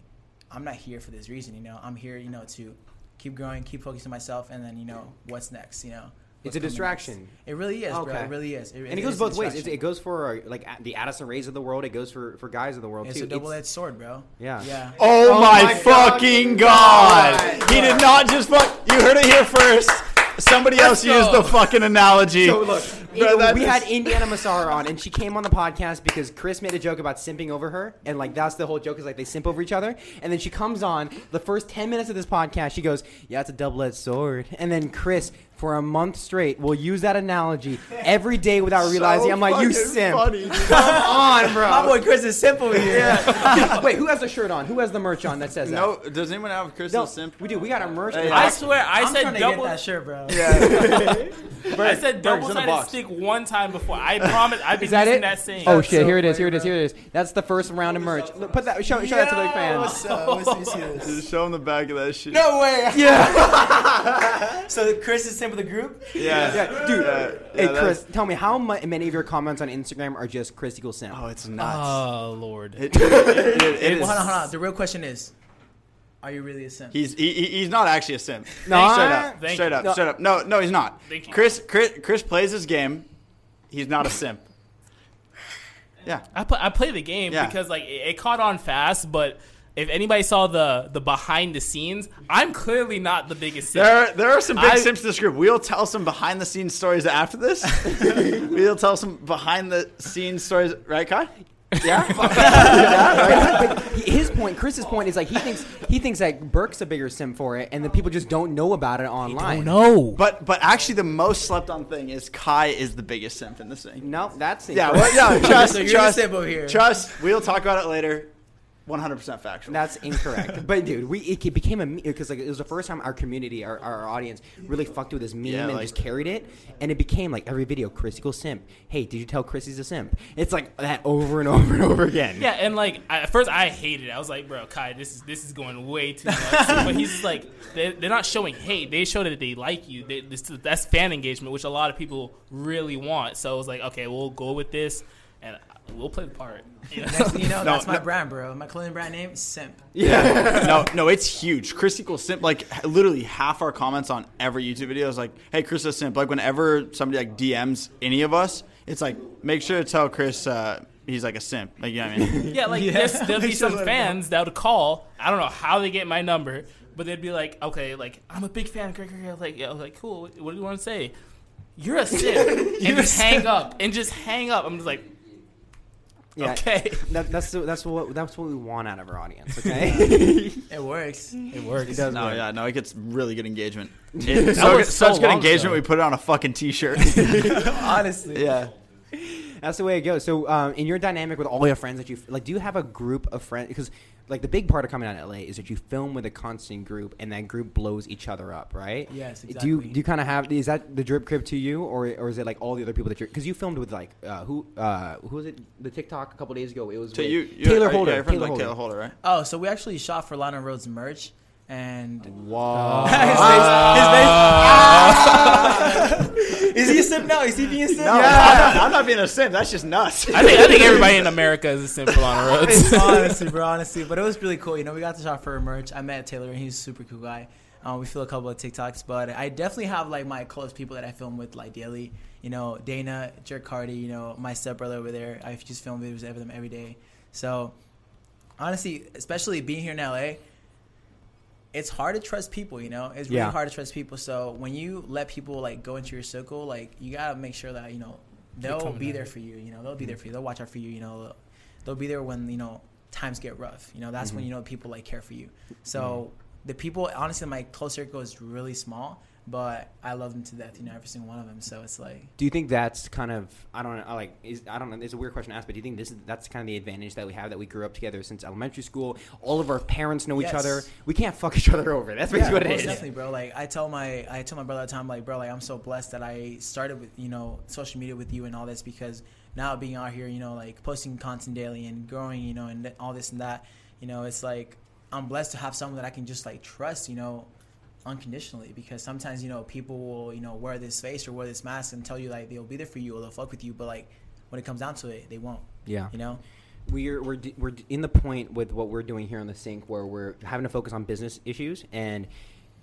I'm not here for this reason, you know. I'm here, you know, to keep growing, keep focusing on myself, and then you know what's next, you know. It's a distraction. next. It really is, bro. It really is. It, and it goes both ways. It's, it goes for uh, like the Addison Rays of the world. It goes for, for guys of the world It's too. a double-edged sword, bro. Yeah. Yeah. Oh, Oh my, my fucking god! He did not just fuck. You heard it here first. Somebody else go. used the fucking analogy. So look, *laughs* Bro, we is- had Indiana Massara on, and she came on the podcast because Chris made a joke about simping over her, and like that's the whole joke is like they simp over each other. And then she comes on the first ten minutes of this podcast, she goes, "Yeah, it's a double-edged sword." And then Chris, for a month straight, will use that analogy every day without *laughs* realizing. So I'm like, "You fucking simp." funny. *laughs* Come on, bro. My boy Chris is simple here. *laughs* Wait, who has the shirt on? Who has the merch on that says that? No, does anyone have Chris No, simp? we do. We got a merch. Hey, I I- swear, I I'm said trying double. get that shirt, bro. Yeah. I said Berg's in the double-sided stick one time before. I promise. I've been Is that using it? that saying. Oh shit! so Here it is. Here it is. Here it is. That's the first round of merch. Look, Put that. Show, show that to the fans. What's up? Let's- let me see this. Just show them the back of that shit. No way. Yeah. So Chris is simple the group. *laughs* Yeah. Yeah, dude. Yeah, hey, yeah, that's- Chris, tell me how mu- many of your comments on Instagram are just Chris equals Sam? Oh, it's nuts. Oh lord. It, it, it, it is. Well, hold on, hold on. The real question is, are you really a simp? He's he, he- he's not actually a simp. No, *laughs* straight up, Thank straight you. up, No. straight up. No, no, he's not. Thank you. Chris, Chris, Chris plays his game. He's not a simp. *sighs* Yeah. I play, I play the game Yeah. because like it, it caught on fast, but if anybody saw the the behind the scenes, I'm clearly not the biggest. simp. There, are, there are some big I- simps in this group. We'll tell some behind the scenes stories after this. *laughs* we'll tell some behind the scenes stories, right, Kai? Yeah. yeah *laughs* but, but his point, Chris's point is like he thinks he thinks that Burke's a bigger sim for it, and the people just don't know about it online. no. But but actually, the most slept on thing is Kai is the biggest sim in this thing. No, that's Yeah, well, no, trust, *laughs* So you're trust, the simp over here. trust. We'll talk about it later. 100% factual. That's *laughs* incorrect. but dude, we it became a because like it was the first time our community, our, our audience, really fucked with this meme Yeah, and like- just carried it, and it became like every video, Chris equals simp. Hey, did you tell Chris he's a simp? It's like that over and *laughs* over and over again. Yeah, and like I, at first I hated it. I was like, bro, Kai, this is this is going way too much. *laughs* but he's like, they're, they're not showing hate. They show that they like you. They, this, that's fan engagement, which a lot of people really want. So I was like, okay, we'll go with this, and we'll play the part. You *laughs* know? Next thing you know, No, that's my no. brand, bro. My clothing brand name, Simp. Yeah. no, no, it's huge. Chris equals simp. Like h- literally half our comments on every YouTube video is like, "Hey, Chris is simp." Like whenever somebody like DMs any of us, it's like, make sure to tell Chris uh, he's like a simp. Like you know what I mean? *laughs* Yeah, like *laughs* Yeah. there's, there'll be some to let him know. fans that would call. I don't know how they get my number, but they'd be like, "Okay, like I'm a big fan." Greg, Greg, Greg. Like, yeah, I was like, cool. What, what do you want to say? You're a simp, and You're a just hang up, and just hang up. I'm just like, Yeah. okay, *laughs* That, that's the, that's what that's what we want out of our audience. Okay. *laughs* It works. it works. It does No, work. yeah, no, it gets really good engagement. *laughs* It, That so was so such good engagement. ago. We put it on a fucking t-shirt. Honestly. yeah. That's the way it goes. So, um, in your dynamic with all your friends that you like, do you have a group of friends? Because like the big part of coming out of LA is that you film with a constant group, and that group blows each other up, right? Yes, exactly. Do you do you kind of have is that the drip crib to you, or or is it like all the other people that you're? Because you filmed with like uh, who uh, who was it? The TikTok a couple days ago. It was So with you, you Taylor Holder. Yeah, Taylor like Holder. Taylor Holder, right? Oh, so we actually shot for Lana Rhoades merch, and Wow. *laughs* his face, his face. Is he a simp now? Is he being a simp? No, I'm, not, I'm not being a simp. That's just nuts. I think I think everybody in *laughs* America is a simple on the roads. honestly, bro, *laughs* honestly. But it was really cool. You know, we got to shop for merch. I met Taylor, and he's a super cool guy. Um, we feel a couple of TikToks, but I definitely have like my close people that I film with, like daily. You know, Dana, Jerk Cardi. You know, my stepbrother over there. I just film videos of them every day. So, honestly, especially being here in LA, it's hard to trust people. You know, it's really Yeah. hard to trust people. So when you let people like go into your circle, like you gotta make sure that you know they'll be there it. for you. You know, they'll be there for you. They'll watch out for you. You know, they'll be there when you know times get rough. You know, that's when mm-hmm. you know people like care for you. So mm-hmm. the people, honestly, my close circle is really small, but I love them to death. You know, every single one of them. So it's like. Do you think that's kind of I don't know I like is I don't know it's a weird question to ask but do you think this is that's kind of the advantage that we have that we grew up together since elementary school all of our parents know each other we can't fuck each other over that's basically what it is Definitely, bro. Like I tell my I tell my brother all the time, like, bro, like I'm so blessed that I started with you know social media with you and all this because now being out here, you know, like posting content daily and growing, you know, and all this and that, you know, it's like I'm blessed to have someone that I can just like trust, you know, unconditionally because sometimes you know people will you know wear this face or wear this mask and tell you like they'll be there for you or they'll fuck with you, but like when it comes down to it, they won't. yeah You know. we're we're we're in the point with what we're doing here on the Sync where we're having to focus on business issues and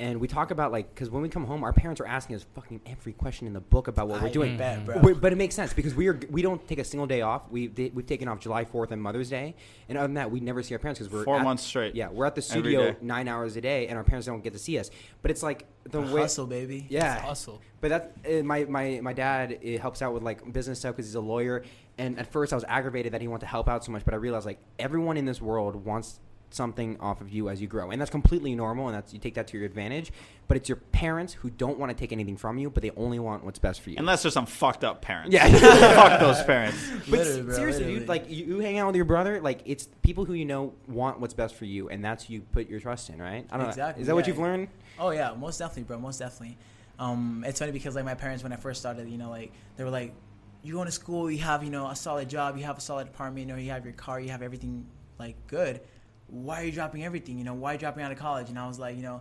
and we talk about like because when we come home our parents are asking us fucking every question in the book about what we're doing bet, bro. We- but it makes sense because we are we don't take a single day off we they, we've taken off July 4th and Mother's Day and other than that we never see our parents because we're Four at- months straight. yeah we're at the studio nine hours a day and our parents don't get to see us but it's like the way Hustle, baby. yeah hustle. but that uh, my my my dad uh, helps out with like business stuff because he's a lawyer. And at first, I was aggravated that he wanted to help out so much, but I realized like everyone in this world wants something off of you as you grow, and that's completely normal, and that's you take that to your advantage. But it's your parents who don't want to take anything from you, but they only want what's best for you. Unless there's some fucked up parents. Yeah. *laughs* Fuck *laughs* those parents. but Literally, bro, seriously, literally. dude, like you, you hang out with your brother, like it's people who you know want what's best for you, and that's who you put your trust in, right? I don't know. Exactly, Is that what you've learned? Oh yeah, most definitely, bro. Most definitely. Um, it's funny because like my parents when I first started, you know, like they were like, "You going to school? You have you know a solid job. You have a solid apartment. You know, you have your car. You have everything like good. Why are you dropping everything? You know, why are you dropping out of college?" And I was like, you know.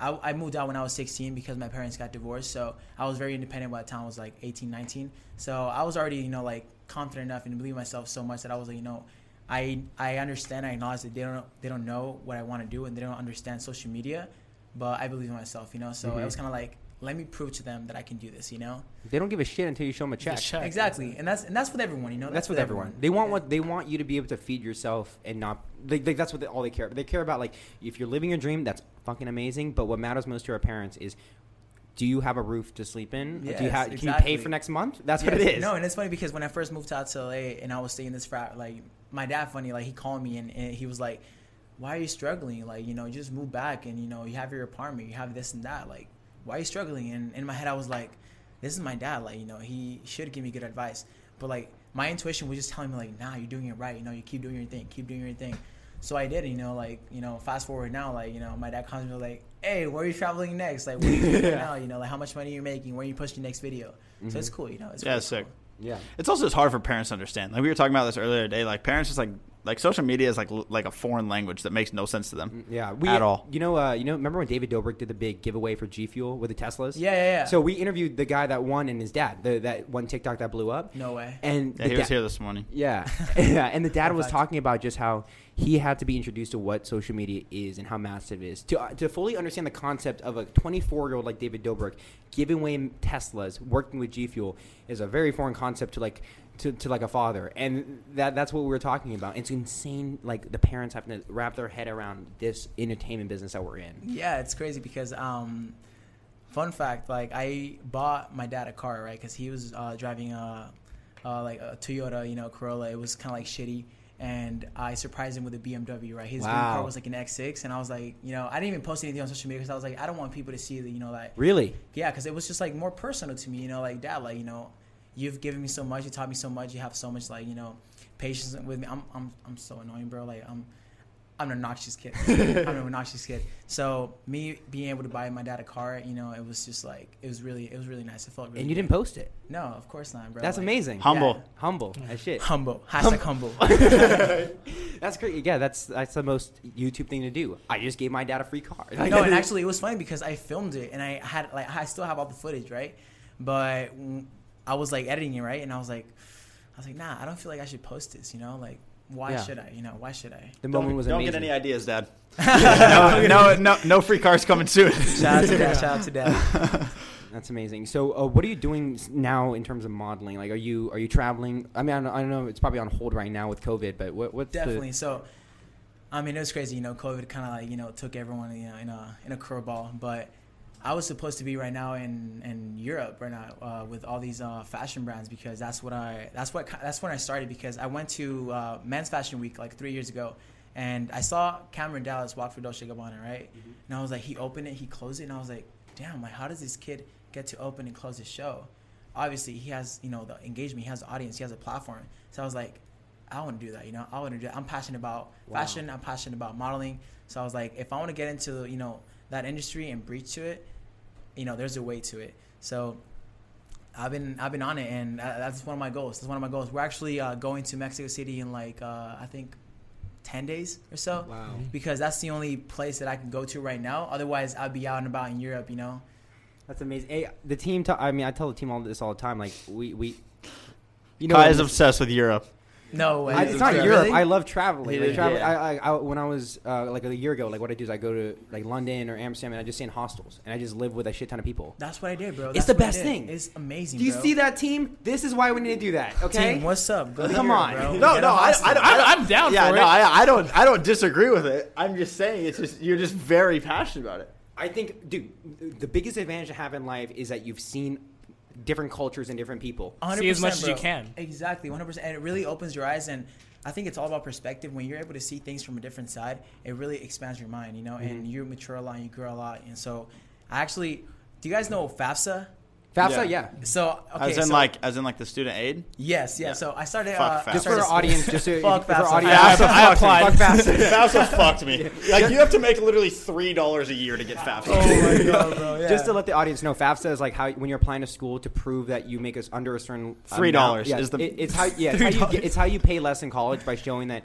I, I moved out when I was 16 because my parents got divorced. So I was very independent by the time I was like 18, 19. So I was already, you know, like confident enough and believe myself so much that I was like, you know, I I understand, I acknowledge that they don't they don't know what I want to do and they don't understand social media, but I believe in myself, you know. So Mhm. it was kind of like, let me prove to them that I can do this, you know. They don't give a shit until you show them a check. check. Exactly, and that's and that's with everyone, you know. That's, with everyone. They want Yeah. what they want you to be able to feed yourself and not. Like, like that's what they, all they care. about. They care about like if you're living your dream, that's fucking amazing. But what matters most to our parents is, do you have a roof to sleep in? do you Yes, have? Can you pay for next month? That's what it is. No, and it's funny because when I first moved out to LA and I was staying in this frat, like my dad, funny, like he called me and, and he was like, "Why are you struggling? Like, you know, you just move back and you know you have your apartment, you have this and that. Like, why are you struggling?" And in my head, I was like, "This is my dad. Like, you know, he should give me good advice." But like my intuition was just telling me like, "Nah, you're doing it right. You know, you keep doing your thing, keep doing your thing." So I did, you know, like, you know, fast forward now, like, you know, my dad comes to me like, hey, where are you traveling next? Like, what are you doing right *laughs* now? You know, like, how much money you're making? Where are you pushing your next video? So mm-hmm. it's cool, you know. It's Yeah, really it's sick. Yeah. It's also just hard for parents to understand. Like we were talking about this earlier today. Like parents just like like social media is like like a foreign language that makes no sense to them. Yeah, we, At all. You know, uh, you know. Remember when David Dobrik did the big giveaway for G Fuel with the Teslas? Yeah, yeah, yeah. So we interviewed the guy that won and his dad, the, that one TikTok that blew up. no way. And Yeah, the he was here this morning. *laughs* Yeah, *laughs* *laughs* yeah, and the dad was talking about just how he had to be introduced to what social media is and how massive it is to uh, to fully understand the concept of a 24 year old like David Dobrik giving away Teslas, working with G Fuel is a very foreign concept to like to, to like a father, and that that's what we were talking about. It's insane, like the parents have to wrap their head around this entertainment business that we're in. Yeah, it's crazy because, um, fun fact, like, I bought my dad a car, right? Because he was uh, driving a, uh, like a Toyota, you know, Corolla. It was kind of like shitty. And I surprised him with a BMW, right? His dream Wow. car was like an X6, and I was like, you know, I didn't even post anything on social media because I was like, I don't want people to see that, you know, like Really? Yeah, because it was just like more personal to me, you know, like dad, like you know, you've given me so much. You taught me so much. You have so much like you know patience with me. I'm I'm I'm so annoying, bro. Like I'm I'm an obnoxious kid. *laughs* I'm an obnoxious kid. So me being able to buy my dad a car, you know, it was just like it was really it was really nice. It felt really. And you good. didn't post it. No, of course not, bro. That's Like, amazing. Humble. Humble as *laughs* shit. Humble. Hashtag humble. *laughs* That's great. Yeah, that's that's the most YouTube thing to do. I just gave my dad a free car. Like, no, and actually, it was funny because I filmed it and I had like I still have all the footage, right? But I was like editing it, right? And I was like, I was like, nah, I don't feel like I should post this. You know, like why Yeah. should I? You know, why should I? the moment was Don't amazing. get any ideas, Dad. *laughs* no, no, no, no free cars coming soon. Shout out to Dad. *laughs* Shout out to that. *laughs* That's amazing. So, uh, what are you doing now in terms of modeling? Like, are you are you traveling? I mean, I don't, I don't know. It's probably on hold right now with COVID, but what what's the- Definitely. So, I mean, it was crazy. You know, COVID kind of like you know took everyone you know in a in a curveball. But I was supposed to be right now in in Europe right now uh, with all these uh, fashion brands because that's what I that's what that's when I started because I went to uh, Men's Fashion Week like three years ago. And I saw Cameron Dallas walk through Dolce Gabbana, right? And I was like, he opened it, he closed it, and I was like, damn, like, how does this kid get to open and close his show? Obviously, he has, you know, the engagement, he has the audience, he has a platform. So I was like, I want to do that. You know, I want to do that. I'm passionate about Wow. fashion. I'm passionate about modeling. So I was like, if I want to get into you know that industry and breach to it, you know, there's a way to it. So I've been I've been on it, and uh, that's one of my goals. That's one of my goals. We're actually uh, going to Mexico City in like uh, I think ten days or so, Wow. because that's the only place that I can go to right now. Otherwise, I'd be out and about in Europe. You know. That's amazing. Hey, the team. T- I mean, I tell the team all this all the time. Like, we we. You Kai is obsessed with Europe. No way. I, it's not Really? Europe. I love traveling. Like, did, traveling. yeah. I, I, I, when I was uh, like a year ago, like what I do is I go to like London or Amsterdam and I just stay in hostels and I just live with a shit ton of people. That's what I did, bro. It's the best thing. It's amazing. Do you bro. see that team? This is why we need to do that. Okay. Team, what's up? Go Come Europe, on. bro. No, Get no, a I. I'm I'm down yeah, for no, it. I, I don't, I don't disagree with it. I'm just saying it's just you're just very passionate about it. I think, dude, the biggest advantage to have in life is that you've seen different cultures and different people. 100%, See as much as you can. Exactly, 100%. And it really opens your eyes. And I think it's all about perspective. When you're able to see things from a different side, it really expands your mind, you know, and mm-hmm. you mature a lot and you grow a lot. And so I actually, do you guys know FAFSA? FAFSA, Yeah. yeah. So, okay. as in so- like, as in like the student aid. yes, yeah. Yeah. So I started. Fuck uh, FAFSA. Just for started- our audience, just to, *laughs* Fuck for our FAFSA. audience. I- I FAFSA applied. fucked me. FAFSA fucked me. Like you have to make literally three dollars a year to get FAFSA. Oh my god, bro! *laughs* Yeah. Just to let the audience know, FAFSA is like how when you're applying to school to prove that you make us under a certain $3. Yeah, is the- it- it's how yeah it's *laughs* how, you get, it's how you pay less in college by showing that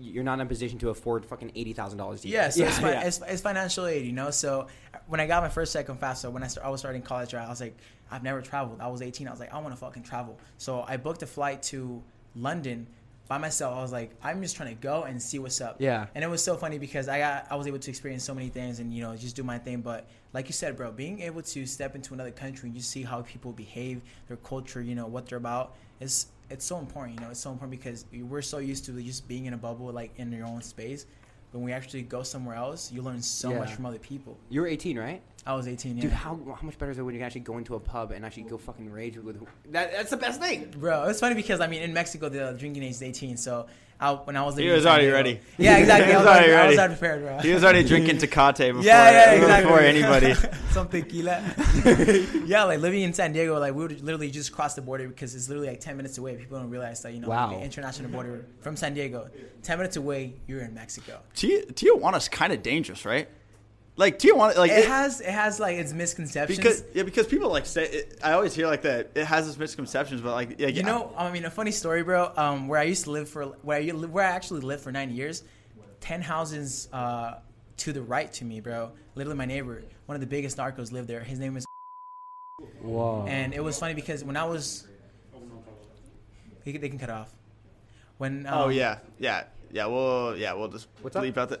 you're not in a position to afford fucking eighty thousand dollars a year. Yeah, so it's, yeah. it's, it's financial aid, you know. So when I got my first second FAFSA, when I, start, I was starting college, right, I was like, I've never traveled. I was 18. I was like, I want to fucking travel. So I booked a flight to London by myself. I was like, I'm just trying to go and see what's up. Yeah. And it was so funny because I got I was able to experience so many things and you know just do my thing. But like you said, bro, being able to step into another country and you see how people behave, their culture, you know what they're about, is it's so important. You know, it's so important because we're so used to just being in a bubble, like in your own space. When we actually go somewhere else, you learn so Yeah. much from other people. You were 18, right? I was 18, yeah. Dude, how, how much better is it when you can actually go into a pub and actually go fucking rage with? That, that's the best thing. Bro, it's funny because I mean, in Mexico, the drinking age is 18. So I, when I was there. He was already ready. Yeah, exactly. He I was was, already already, I was ready. already prepared, bro. He was already drinking *laughs* Tecate before, yeah, yeah, exactly. before anybody. *laughs* Some tequila. *laughs* yeah, like living in San Diego, like we would literally just cross the border because it's literally like 10 minutes away. People don't realize that, you know, Wow. like, the international border from San Diego, 10 minutes away, you're in Mexico. Ti- Tijuana's kind of dangerous, right? Like Tijuana, like It, it- has it has like its misconceptions. because yeah, because people like say it, I always hear like that it has its misconceptions, but like yeah, You know, I mean, a funny story, bro. Um, where I used to live for, where I where I actually lived for nine years, ten houses uh, to the right to me, bro. Literally, my neighbor, one of the biggest narcos, lived there. His name is, Whoa. and it was funny because when I was, they can, they can cut off. When um, oh yeah, yeah, yeah. We'll yeah, we'll just What's up? bleep out the.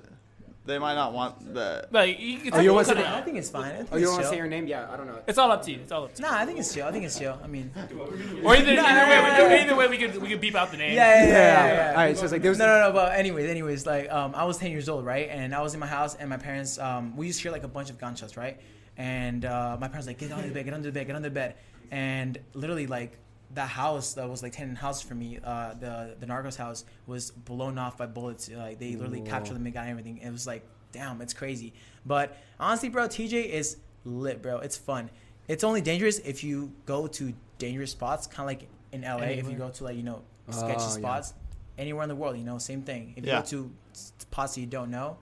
They might not want that. Like, you can Oh, you want cut to- it I out. think it's fine. I think Oh, you it's don't want to chill. say your name? Yeah, I don't know. It's all up to you. It's all up to you. Nah, I think it's chill. I think it's chill. I mean, Or either, either way, we, either way, we could we could beep out the name. yeah, yeah, yeah. yeah, yeah. All right, so it's like there's no, no, no. But anyways, anyways, like um, I was ten years old, right? And I was in my house, and my parents, um, we used to hear like a bunch of gunshots, right? And uh, my parents like get under the bed, get under the bed, get under the bed, and literally like that house that was like ten house for me, uh, the the Narcos house was blown off by bullets. Like they literally captured them and got everything. It was like, damn, it's crazy. But honestly, bro, TJ is lit, bro. It's fun. it's only dangerous if you go to dangerous spots, kind of like in LA. If you go to like you know sketchy yeah. spots, anywhere in the world, you know, same thing. If you Yeah. go to spots that you don't know,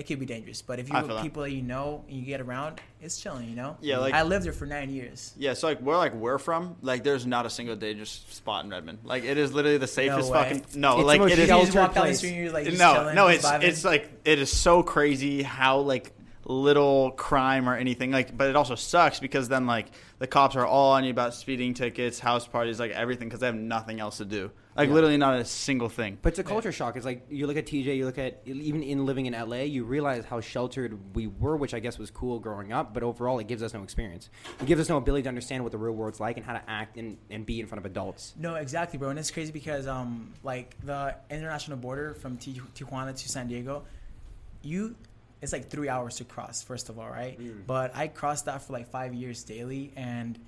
it could be dangerous. But if you I go that. people that you know and you get around, it's chilling. You know. Yeah, like- I lived there for nine years. Yeah, so like where like we're from, like there's not a single dangerous spot in Redmond. Like it is literally the safest way. fucking no, It's like most it You just walk down the street and you're like just no, chilling, no, it's vibing. it's like it is so crazy how like little crime or anything like, but it also sucks because then like the cops are all on you about speeding tickets, house parties, like everything because they have nothing else to do. Like Yeah. literally not a single thing. But it's a culture shock. It's like you look at TJ, you look at even in living in LA, you realize how sheltered we were, which I guess was cool growing up. But overall, it gives us no experience. It gives us no ability to understand what the real world's like and how to act and, and be in front of adults. No, exactly, bro. And it's crazy because um, like the international border from Ti- Tijuana to San Diego, you, it's like three hours to cross. First of all, right? But I crossed that for like five years daily, and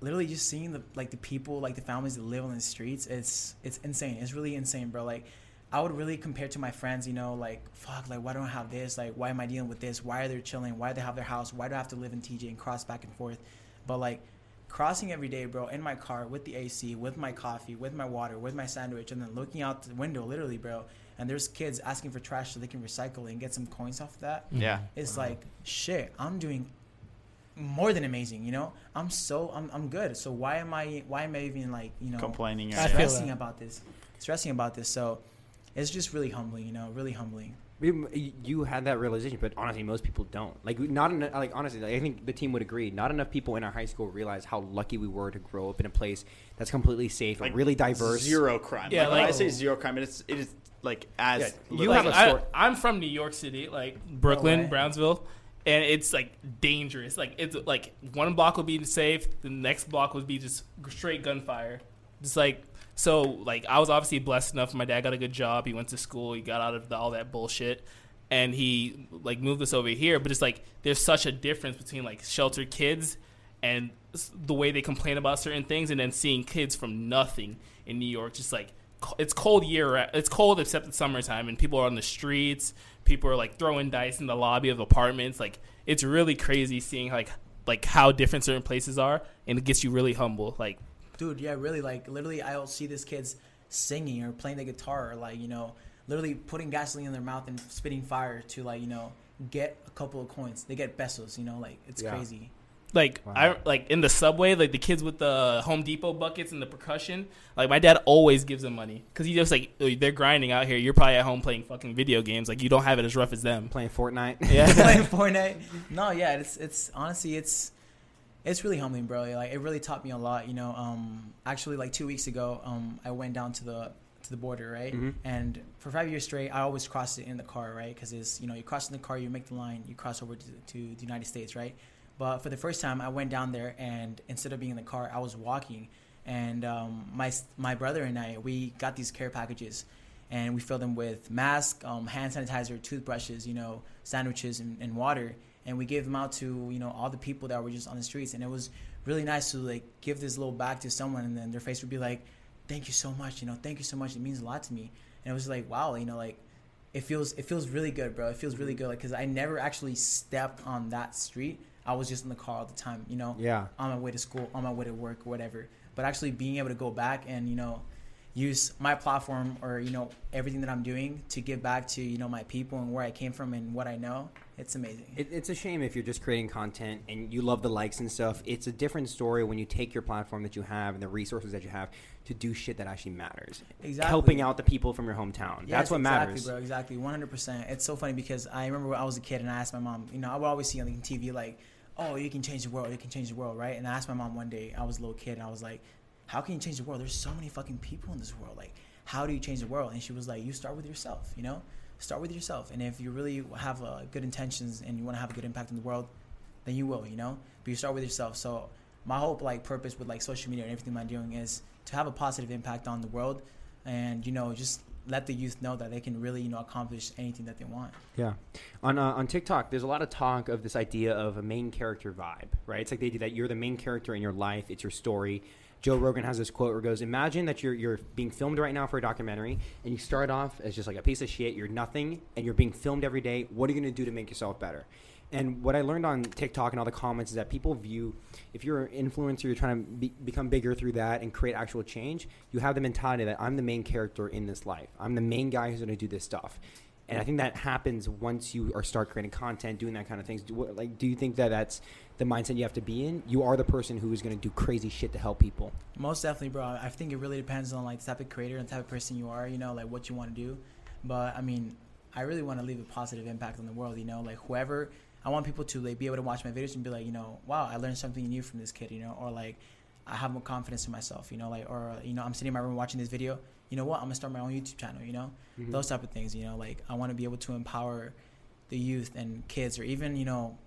literally just seeing the like the people, like the families that live on the streets, it's it's insane. It's really insane, bro. Like. I would really compare to my friends, you know, like fuck, like why don't I have this? Like why am I dealing with this? Why are they chilling? Why do they have their house? Why do I have to live in TJ and cross back and forth? But like crossing every day, bro, in my car with the AC, with my coffee, with my water, with my sandwich, and then looking out the window, literally, bro. And there's kids asking for trash so they can recycle and get some coins off of that. Yeah. It's like shit. I'm doing more than amazing, you know. I'm so I'm I'm good. So why am I why am I even like you know Complaining. Or- stressing that. about this, stressing about this? So it's just really humbling, you know, really humbling. You- You had that realization, but honestly, most people don't. Like, not enough, like honestly, like, I think the team would agree. Not enough people in our high school realize how lucky we were to grow up in a place that's completely safe, Like, really diverse. Zero crime. Yeah, like, when I say zero crime, it's it is like as Yeah, you like, have a I, story- I'm from New York City, like Brooklyn, way. Brownsville, and it's like dangerous. Like it's like one block will be safe, the next block would be just straight gunfire. Just like so, like I was obviously blessed enough. My dad got a good job. He went to school. He got out of the, all that bullshit, and he like moved us over here. But it's like there's such a difference between like sheltered kids and the way they complain about certain things, and then seeing kids from nothing in New York, just like it's cold year. It's cold except in summertime, and people are on the streets. People are like throwing dice in the lobby of apartments. Like it's really crazy seeing like like how different certain places are, and it gets you really humble. Like dude yeah really like literally i'll see these kids singing or playing the guitar or like you know literally putting gasoline in their mouth and spitting fire to like you know get a couple of coins they get pesos you know like it's Yeah. crazy Like Wow. I like in the subway, like the kids with the Home Depot buckets and the percussion. Like my dad always gives them money because he just like "Oh, they're grinding out here. You're probably at home playing fucking video games. Like you don't have it as rough as them. playing Fortnite. *laughs* Yeah. *laughs* playing *laughs* Fortnite. No, yeah, it's it's honestly it's it's really humbling, bro. Like it really taught me a lot. You know, um, actually, like two weeks ago, um, I went down to the to the border, right? Mhm. And for five years straight, I always crossed it in the car, right? Because it's you know you cross in the car, you make the line, you cross over to, to the United States, right? But for the first time, I went down there, and instead of being in the car, I was walking. And um, my my brother and I, we got these care packages, and we filled them with mask, um, hand sanitizer, toothbrushes, you know, sandwiches, and, and water. And we gave them out to you know all the people that were just on the streets, and it was really nice to like give this little bag to someone, and then their face would be like, "Thank you so much," you know, "Thank you so much." It means a lot to me, and it was like, wow, you know, like it feels it feels really good, bro. It feels really good, like because I never actually stepped on that street. I was just in the car all the time, you know Yeah. on my way to school, on my way to work, whatever. But actually being able to go back and you know use my platform or you know everything that I'm doing to give back to you know my people and where I came from and what I know, it's amazing. It, it's a shame if you're just creating content and you love the likes and stuff. It's a different story when you take your platform that you have and the resources that you have to do shit that actually matters. Exactly. Helping out the people from your hometown. Yes, That's what matters. exactly, matters. bro. Exactly, one hundred percent. It's so funny because I remember when I was a kid and I asked my mom. You know, I would always see on the TV like, "Oh, you can change the world. You can change the world," right? And I asked my mom one day. I was a little kid and I was like, "How can you change the world? There's so many fucking people in this world. Like, how do you change the world?" And she was like, "You start with yourself. You know, start with yourself. And if you really have uh, good intentions and you want to have a good impact in the world, then you will. You know, but you start with yourself. So my whole like purpose with like social media and everything I'm doing is to have a positive impact on the world, and you know just let the youth know that they can really you know accomplish anything that they want. Yeah, on uh, on TikTok, there's a lot of talk of this idea of a main character vibe, right? It's like they do that. You're the main character in your life. It's your story. Joe Rogan has this quote where goes, "Imagine that you're you're being filmed right now for a documentary, and you start off as just like a piece of shit. You're nothing, and you're being filmed every day. What are you going to do to make yourself better?" And what I learned on TikTok and all the comments is that people view if you're an influencer, you're trying to be, become bigger through that and create actual change. You have the mentality that I'm the main character in this life. I'm the main guy who's going to do this stuff. And I think that happens once you are start creating content, doing that kind of things. Do, what- like, do you think that that's the mindset you have to be in? You are the person who is going to do crazy shit to help people. Most definitely, bro. I think it really depends on like the type of creator and type of person you are. You know, like what you want to do. But I mean, I really want to leave a positive impact on the world. You know, like whoever I want people to like be able to watch my videos and be like, you know, wow, I learned something new from this kid. You know, or like I have more confidence in myself. You know, like or you know, I'm sitting in my room watching this video. You know what? I'm gonna start my own YouTube channel. You know, Mhm. those type of things. You know, like I want to be able to empower the youth and kids, or even you know,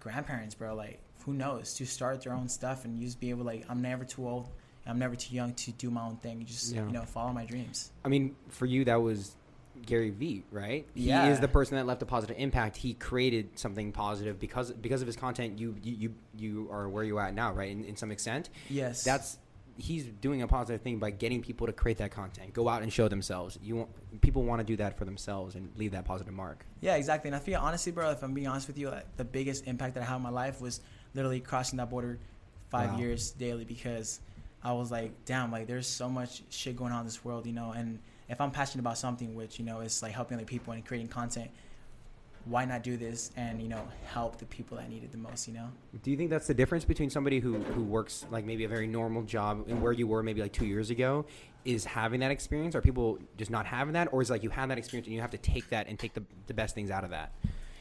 grandparents, bro. Like who knows to start their own stuff and just be able like I'm never too old. I'm never too young to do my own thing. Just Yeah. you know, follow my dreams. I mean, for you, that was Gary Vee, right? Yeah. He is the person that left a positive impact. He created something positive because because of his content. You you you, you are where you're at now, right? In, in some extent, Yes, that's he's doing a positive thing by getting people to create that content, go out and show themselves. You want people want to do that for themselves and leave that positive mark. Yeah, exactly. And I feel honestly, bro, if I'm being honest with you, like, the biggest impact that I had in my life was literally crossing that border five Wow. years daily because I was like, damn, like there's so much shit going on in this world, you know. And if I'm passionate about something, which you know is like helping other people and creating content, why not do this and you know help the people that need it the most, you know? Do you think that's the difference between somebody who, who works like maybe a very normal job and where you were maybe like two years ago is having that experience? Are people just not having that? Or is it like you have that experience and you have to take that and take the, the best things out of that?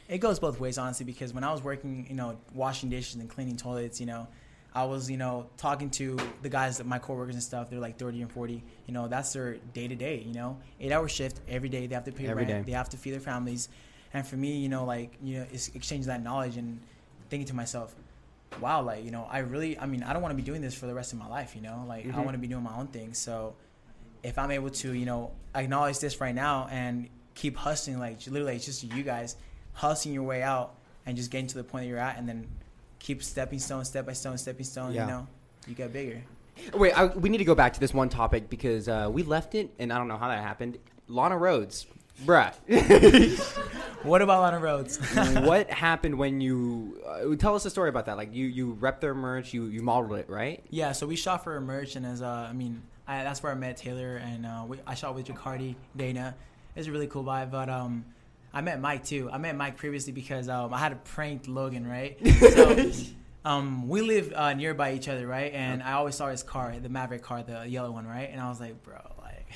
It goes both ways, honestly, because when I was working, you know, washing dishes and cleaning toilets, you know, I was, you know, talking to the guys, that my coworkers and stuff. They're like 30 and 40. You know, that's their day to day, you know, eight hour shift every day. They have to pay Every rent. day. They have to feed their families. And for me, you know, like, you know, it's exchanging that knowledge and thinking to myself, wow, like, you know, I really, I mean, I don't want to be doing this for the rest of my life, you know, like, I Mhm. want to be doing my own thing. So if I'm able to, you know, acknowledge this right now and keep hustling, like literally, it's just you guys hustling your way out and just getting to the point that you're at, and then keep stepping stone, step by stone, stepping stone. Yeah. You know, you get bigger. Wait, I, we need to go back to this one topic because uh, we left it and I don't know how that happened. Lana Rhoades, bruh. *laughs* What about Lana Rhoades? *laughs* what happened when you uh, tell us a story about that? Like you you rep their merch, you you modeled it, right? yeah, so we shot for a merch, and as uh, I mean, I, that's where I met Taylor, and uh, we, I shot with Jacardi, Dana. It's a really cool vibe, but um. I met Mike too. I met Mike previously because um, I had a pranked Logan, right? So, *laughs* um, we live uh, nearby each other, right? And I always saw his car, the Maverick car, the yellow one, right? And I was like, bro, like,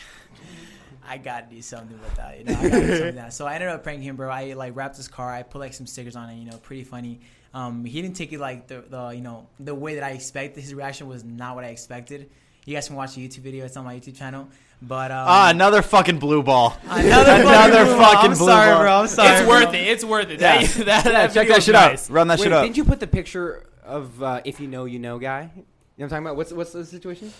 *laughs* I gotta do something with that, you know? I gotta do something with that. So I ended up pranking him, bro. I like wrapped his car. I put like some stickers on it, you know, pretty funny. Um, he didn't take it like the, the you know the way that I expected. His reaction was not what I expected. You guys can watch the YouTube video. It's on my YouTube channel. But um, Ah, another fucking blue ball. another, another blue ball. fucking I'm blue sorry, ball. bro. I'm sorry. it's bro. worth it. It's worth it. Yeah. That, that, *laughs* Yeah, that check that shit nice. out. Run that Wait, shit up. didn't you put the picture of uh, if you know you know guy? You know what I'm talking about? What's what's the situation?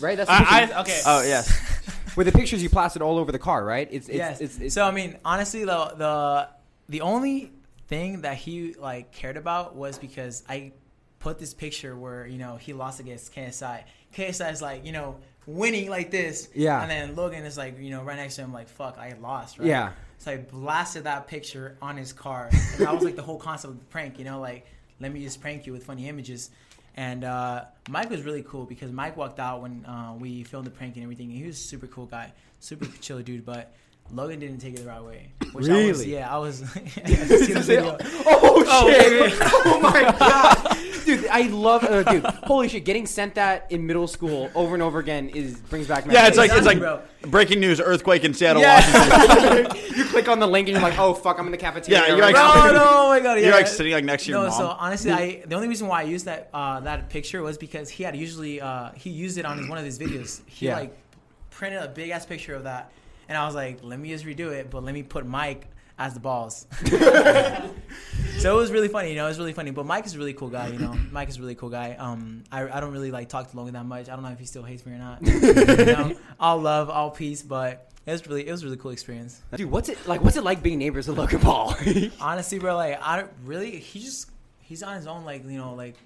Right, that's the I. I, okay. Oh yes. *laughs* with the pictures you plastered all over the car, right? It's it's, yes. it's, it's so I mean, honestly, the the the only thing that he like cared about was because I put this picture where you know he lost against KSI. KSI is like you know winning like this, Yeah. and then Logan is like you know right next to him like fuck I lost, right? yeah. So I blasted that picture on his car. *laughs* And that was like the whole concept of the prank, you know, like let me just prank you with funny images. And uh, Mike was really cool because Mike walked out when uh, we filmed the prank and everything. And he was a super cool guy, super chill dude. But Logan didn't take it the right way. Which I was, Really? yeah, I was. *laughs* *laughs* yeah, I see video. Oh, Oh, shit! okay. *laughs* oh my god, dude! I love, uh, dude. Holy shit! Getting sent that in middle school over and over again is brings back. Yeah, it's like it's like bro. breaking news: earthquake in Seattle, Yeah. Washington. you click on the link and you're like, oh fuck, I'm in the cafeteria. Yeah, you're like- oh No, no, oh my god, yeah. You're like sitting like next to your no, mom. so honestly, I the only reason why I used that uh, that picture was because he had usually uh, he used it on his, one of his videos. He Yeah. like printed a big ass picture of that, and I was like, let me just redo it, but let me put Mike as the balls. *laughs* so it was really funny, you know, it was really funny. But Mike is a really cool guy, you know. *laughs* Mike is a really cool guy. Um, I, I don't really like talk to Logan that much. I don't know if he still hates me or not. *laughs* you know, all love, all peace, but it was really it was a really cool experience. Dude, what's it like? What's it like being neighbors with Logan Paul? honestly, bro, like I don't really. He just he's on his own, like you know, like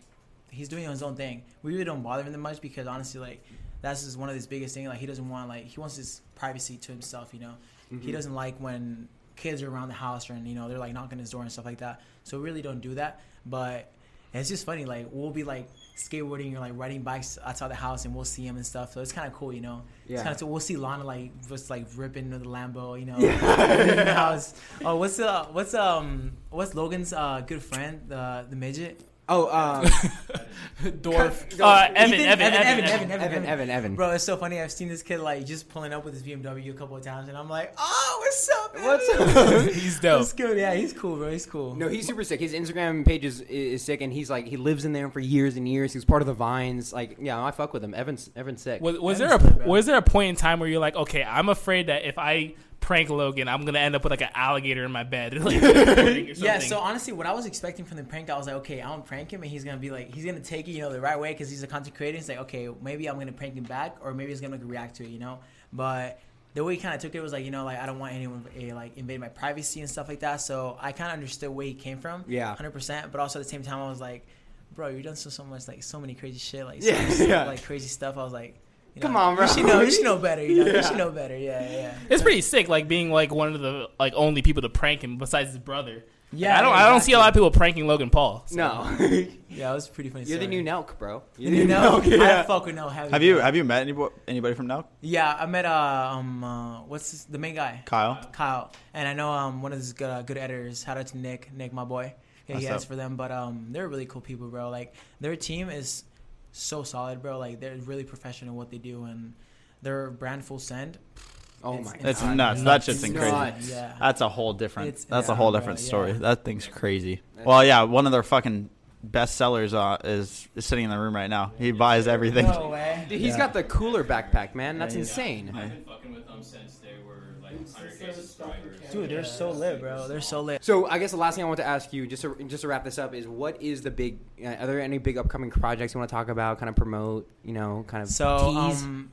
he's doing his own thing. We really don't bother him that much because honestly, like that's just one of his biggest things. Like he doesn't want like he wants his privacy to himself. You know, he doesn't like when kids are around the house and you know they're like knocking his door and stuff like that. So really don't do that. But it's just funny. Like we'll be like skateboarding or like riding bikes outside the house and we'll see him and stuff. So it's kind of cool, you know. Yeah. It's kind of so we'll see Lana like just like ripping the Lambo, you know. *laughs* in the house. Oh, what's uh what's um what's Logan's uh good friend the the midget. Oh, um, *laughs* Dwarf. Uh, Evan, Ethan? Evan, Evan, Evan, Evan, Evan, Evan, Evan, Evan. Bro, it's so funny. I've seen this kid like just pulling up with his BMW a couple of times, and I'm like, oh, what's up? Man? What's up? *laughs* He's dope. That's good. Yeah, he's cool, bro. He's cool. No, he's super sick. His Instagram page is, is sick, and he's like he lives in there for years and years. He's part of the vines. Like, yeah, I fuck with him. Evan's Evan's sick. Was, was That there is a good, was there a point in time where you're like, okay, I'm afraid that if I prank Logan, I'm gonna end up with like an alligator in my bed, *laughs* like, *laughs* Yeah, so honestly, what I was expecting from the prank, I was like, okay, I'm gonna prank him, and he's gonna be like, he's gonna take it, you know, the right way, because he's a content creator. He's like, okay, maybe I'm gonna prank him back, or maybe he's gonna like, react to it, you know. But the way he kind of took it was like, you know, like I don't want anyone to like invade my privacy and stuff like that. So I kind of understood where he came from, Yeah. hundred percent. But also at the same time, I was like, bro, you've done so so much, like so many crazy shit, like *laughs* so Yeah, much, yeah. like crazy stuff. I was like. You Come on, bro. She know. You should know *laughs* better. You know. Yeah. You should know better. Yeah, yeah. yeah. it's pretty sick, like being like one of the like only people to prank him besides his brother. Yeah, I don't I don't see a lot of people pranking Logan Paul. so- no, *laughs* Yeah, it was pretty funny. you're the new Nelk, bro. You're the new know, Nelk. I fuck with no heavy. Have you have you met anybody anybody from now? Yeah, I met uh um uh, what's his, the main guy Kyle. Kyle, and I know um one of his good uh, good editors. Shout out to Nick, Nick, my boy. Yeah, he What's edits up? for them, but um they're really cool people, bro. Like their team is so solid, bro. Like they're really professional in what they do, and their brand full send. Oh my god. It's Nuts. nuts. That Nuts. shit's Nuts. crazy. Yeah. That's a whole different. It's- that's a yeah, whole bro, different yeah. story. That thing's crazy. Well, yeah, one of their fucking best sellers uh, is, is sitting in the room right now. He buys everything. No way. Dude, he's got the cooler backpack, man. That's Yeah, he's- insane. Yeah. I've been fucking with them since they were like 100k subscribers. Dude, they're so lit, bro. They're so lit. So I guess the last thing I want to ask you, just to just to wrap this up, is what is the big? Uh, are there any big upcoming projects you want to talk about? Kind of promote, you know, kind of So tease. um,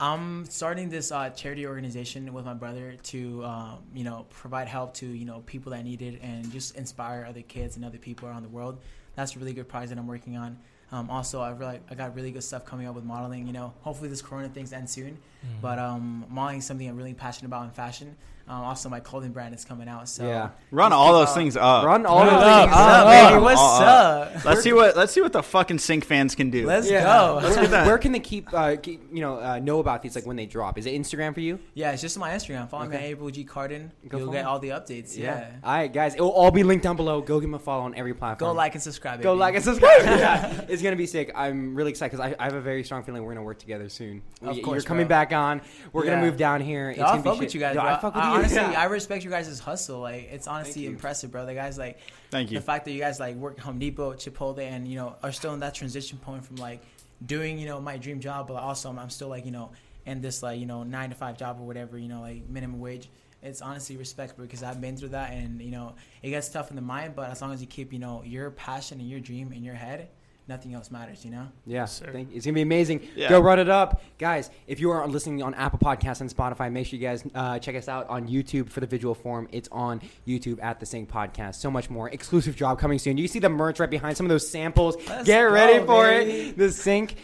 I'm starting this uh, charity organization with my brother to um, you know provide help to you know people that need it and just inspire other kids and other people around the world. That's a really good project that I'm working on. Um, also, I really I got really good stuff coming up with modeling. You know, hopefully this Corona thing's end soon. But um, modeling is something I'm really passionate about in fashion. Um, also, my clothing brand is coming out. So Yeah. Run all those out- things up. Run all those things up, up, up, baby. baby. What's All up? Let's see what let's see what the fucking sync fans can do. Let's Yeah. go. Let's do that. Where can they *laughs* keep, uh, keep you know, uh, know about these like when they drop? Is it Instagram for you? Yeah, it's just my Instagram. Follow me Okay. at April G Carden. Go You'll get him. all the updates. Yeah. All right, guys. It will all be linked down below. Go give them a follow on every platform. Go like and subscribe. Go like and subscribe. *laughs* yeah, it's gonna be sick. I'm really excited because I, I have a very strong feeling we're gonna work together soon. Of We- course, You're coming bro. back on. We're Yeah. gonna move down here. It's Yo, gonna I be fuck shit. with you guys, Yo. I fuck with you. Honestly, Yeah. I respect you guys' hustle. Like, it's honestly impressive, bro. The guys like Thank you. the fact that you guys like work at Home Depot, Chipotle, and you know are still in that transition point from like doing you know my dream job, but also I'm, I'm still like you know in this like you know nine to five job or whatever you know like minimum wage. It's honestly respect because I've been through that, and you know it gets tough in the mind, but as long as you keep you know your passion and your dream in your head, nothing else matters. You know. Yeah, Sir. thank It's gonna be amazing. Yeah. Go run it up, guys. If you are listening on Apple Podcasts and Spotify, make sure you guys uh, check us out on YouTube for the visual form. It's on YouTube at the Sync Podcast. So much more exclusive job coming soon. You see the merch right behind some of those samples. Let's Get go, ready for baby. it. The Sync.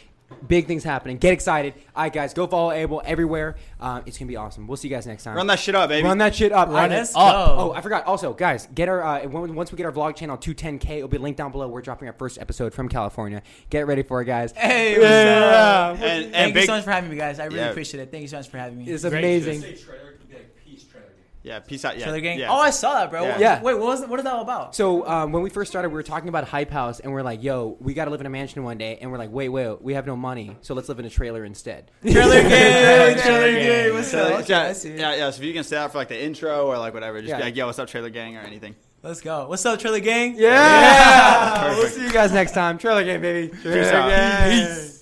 Big things happening. Get excited. All right, guys, go follow Abel everywhere. Um, it's gonna be awesome. We'll see you guys next time. Run that shit up, baby. Run that shit up. Run I- us oh, up. oh, I forgot. Also, guys, get our uh, once we get our vlog channel to 10k, it'll be linked down below. We're dropping our first episode from California. Get ready for it, guys. Hey, what's Yeah. up? And, and Thank you so much for having me, guys. I really Yeah. appreciate it. Thank you so much for having me. It's Great. amazing. Say trailer could be like peace trailer game. Yeah, peace out. Yeah, Trailer Gang. Yeah. Oh, I saw that, bro. Yeah. Yeah. Wait, what was what is that all about? So um, when we first started, we were talking about Hype House, and we're like, "Yo, we got to live in a mansion one day," and we're like, "Wait, wait, we have no money, so let's live in a trailer instead." *laughs* Trailer Gang. *laughs* Trailer Gang. Gang. What's So, up? Yeah, yeah, yeah. So if you can say that for like the intro or like whatever, just Yeah. be like, "Yo, what's up, Trailer Gang?" or anything. Let's go. What's up, Trailer Gang? Yeah. we'll see you guys next time. Trailer game, baby. Trailer. Gang. Peace.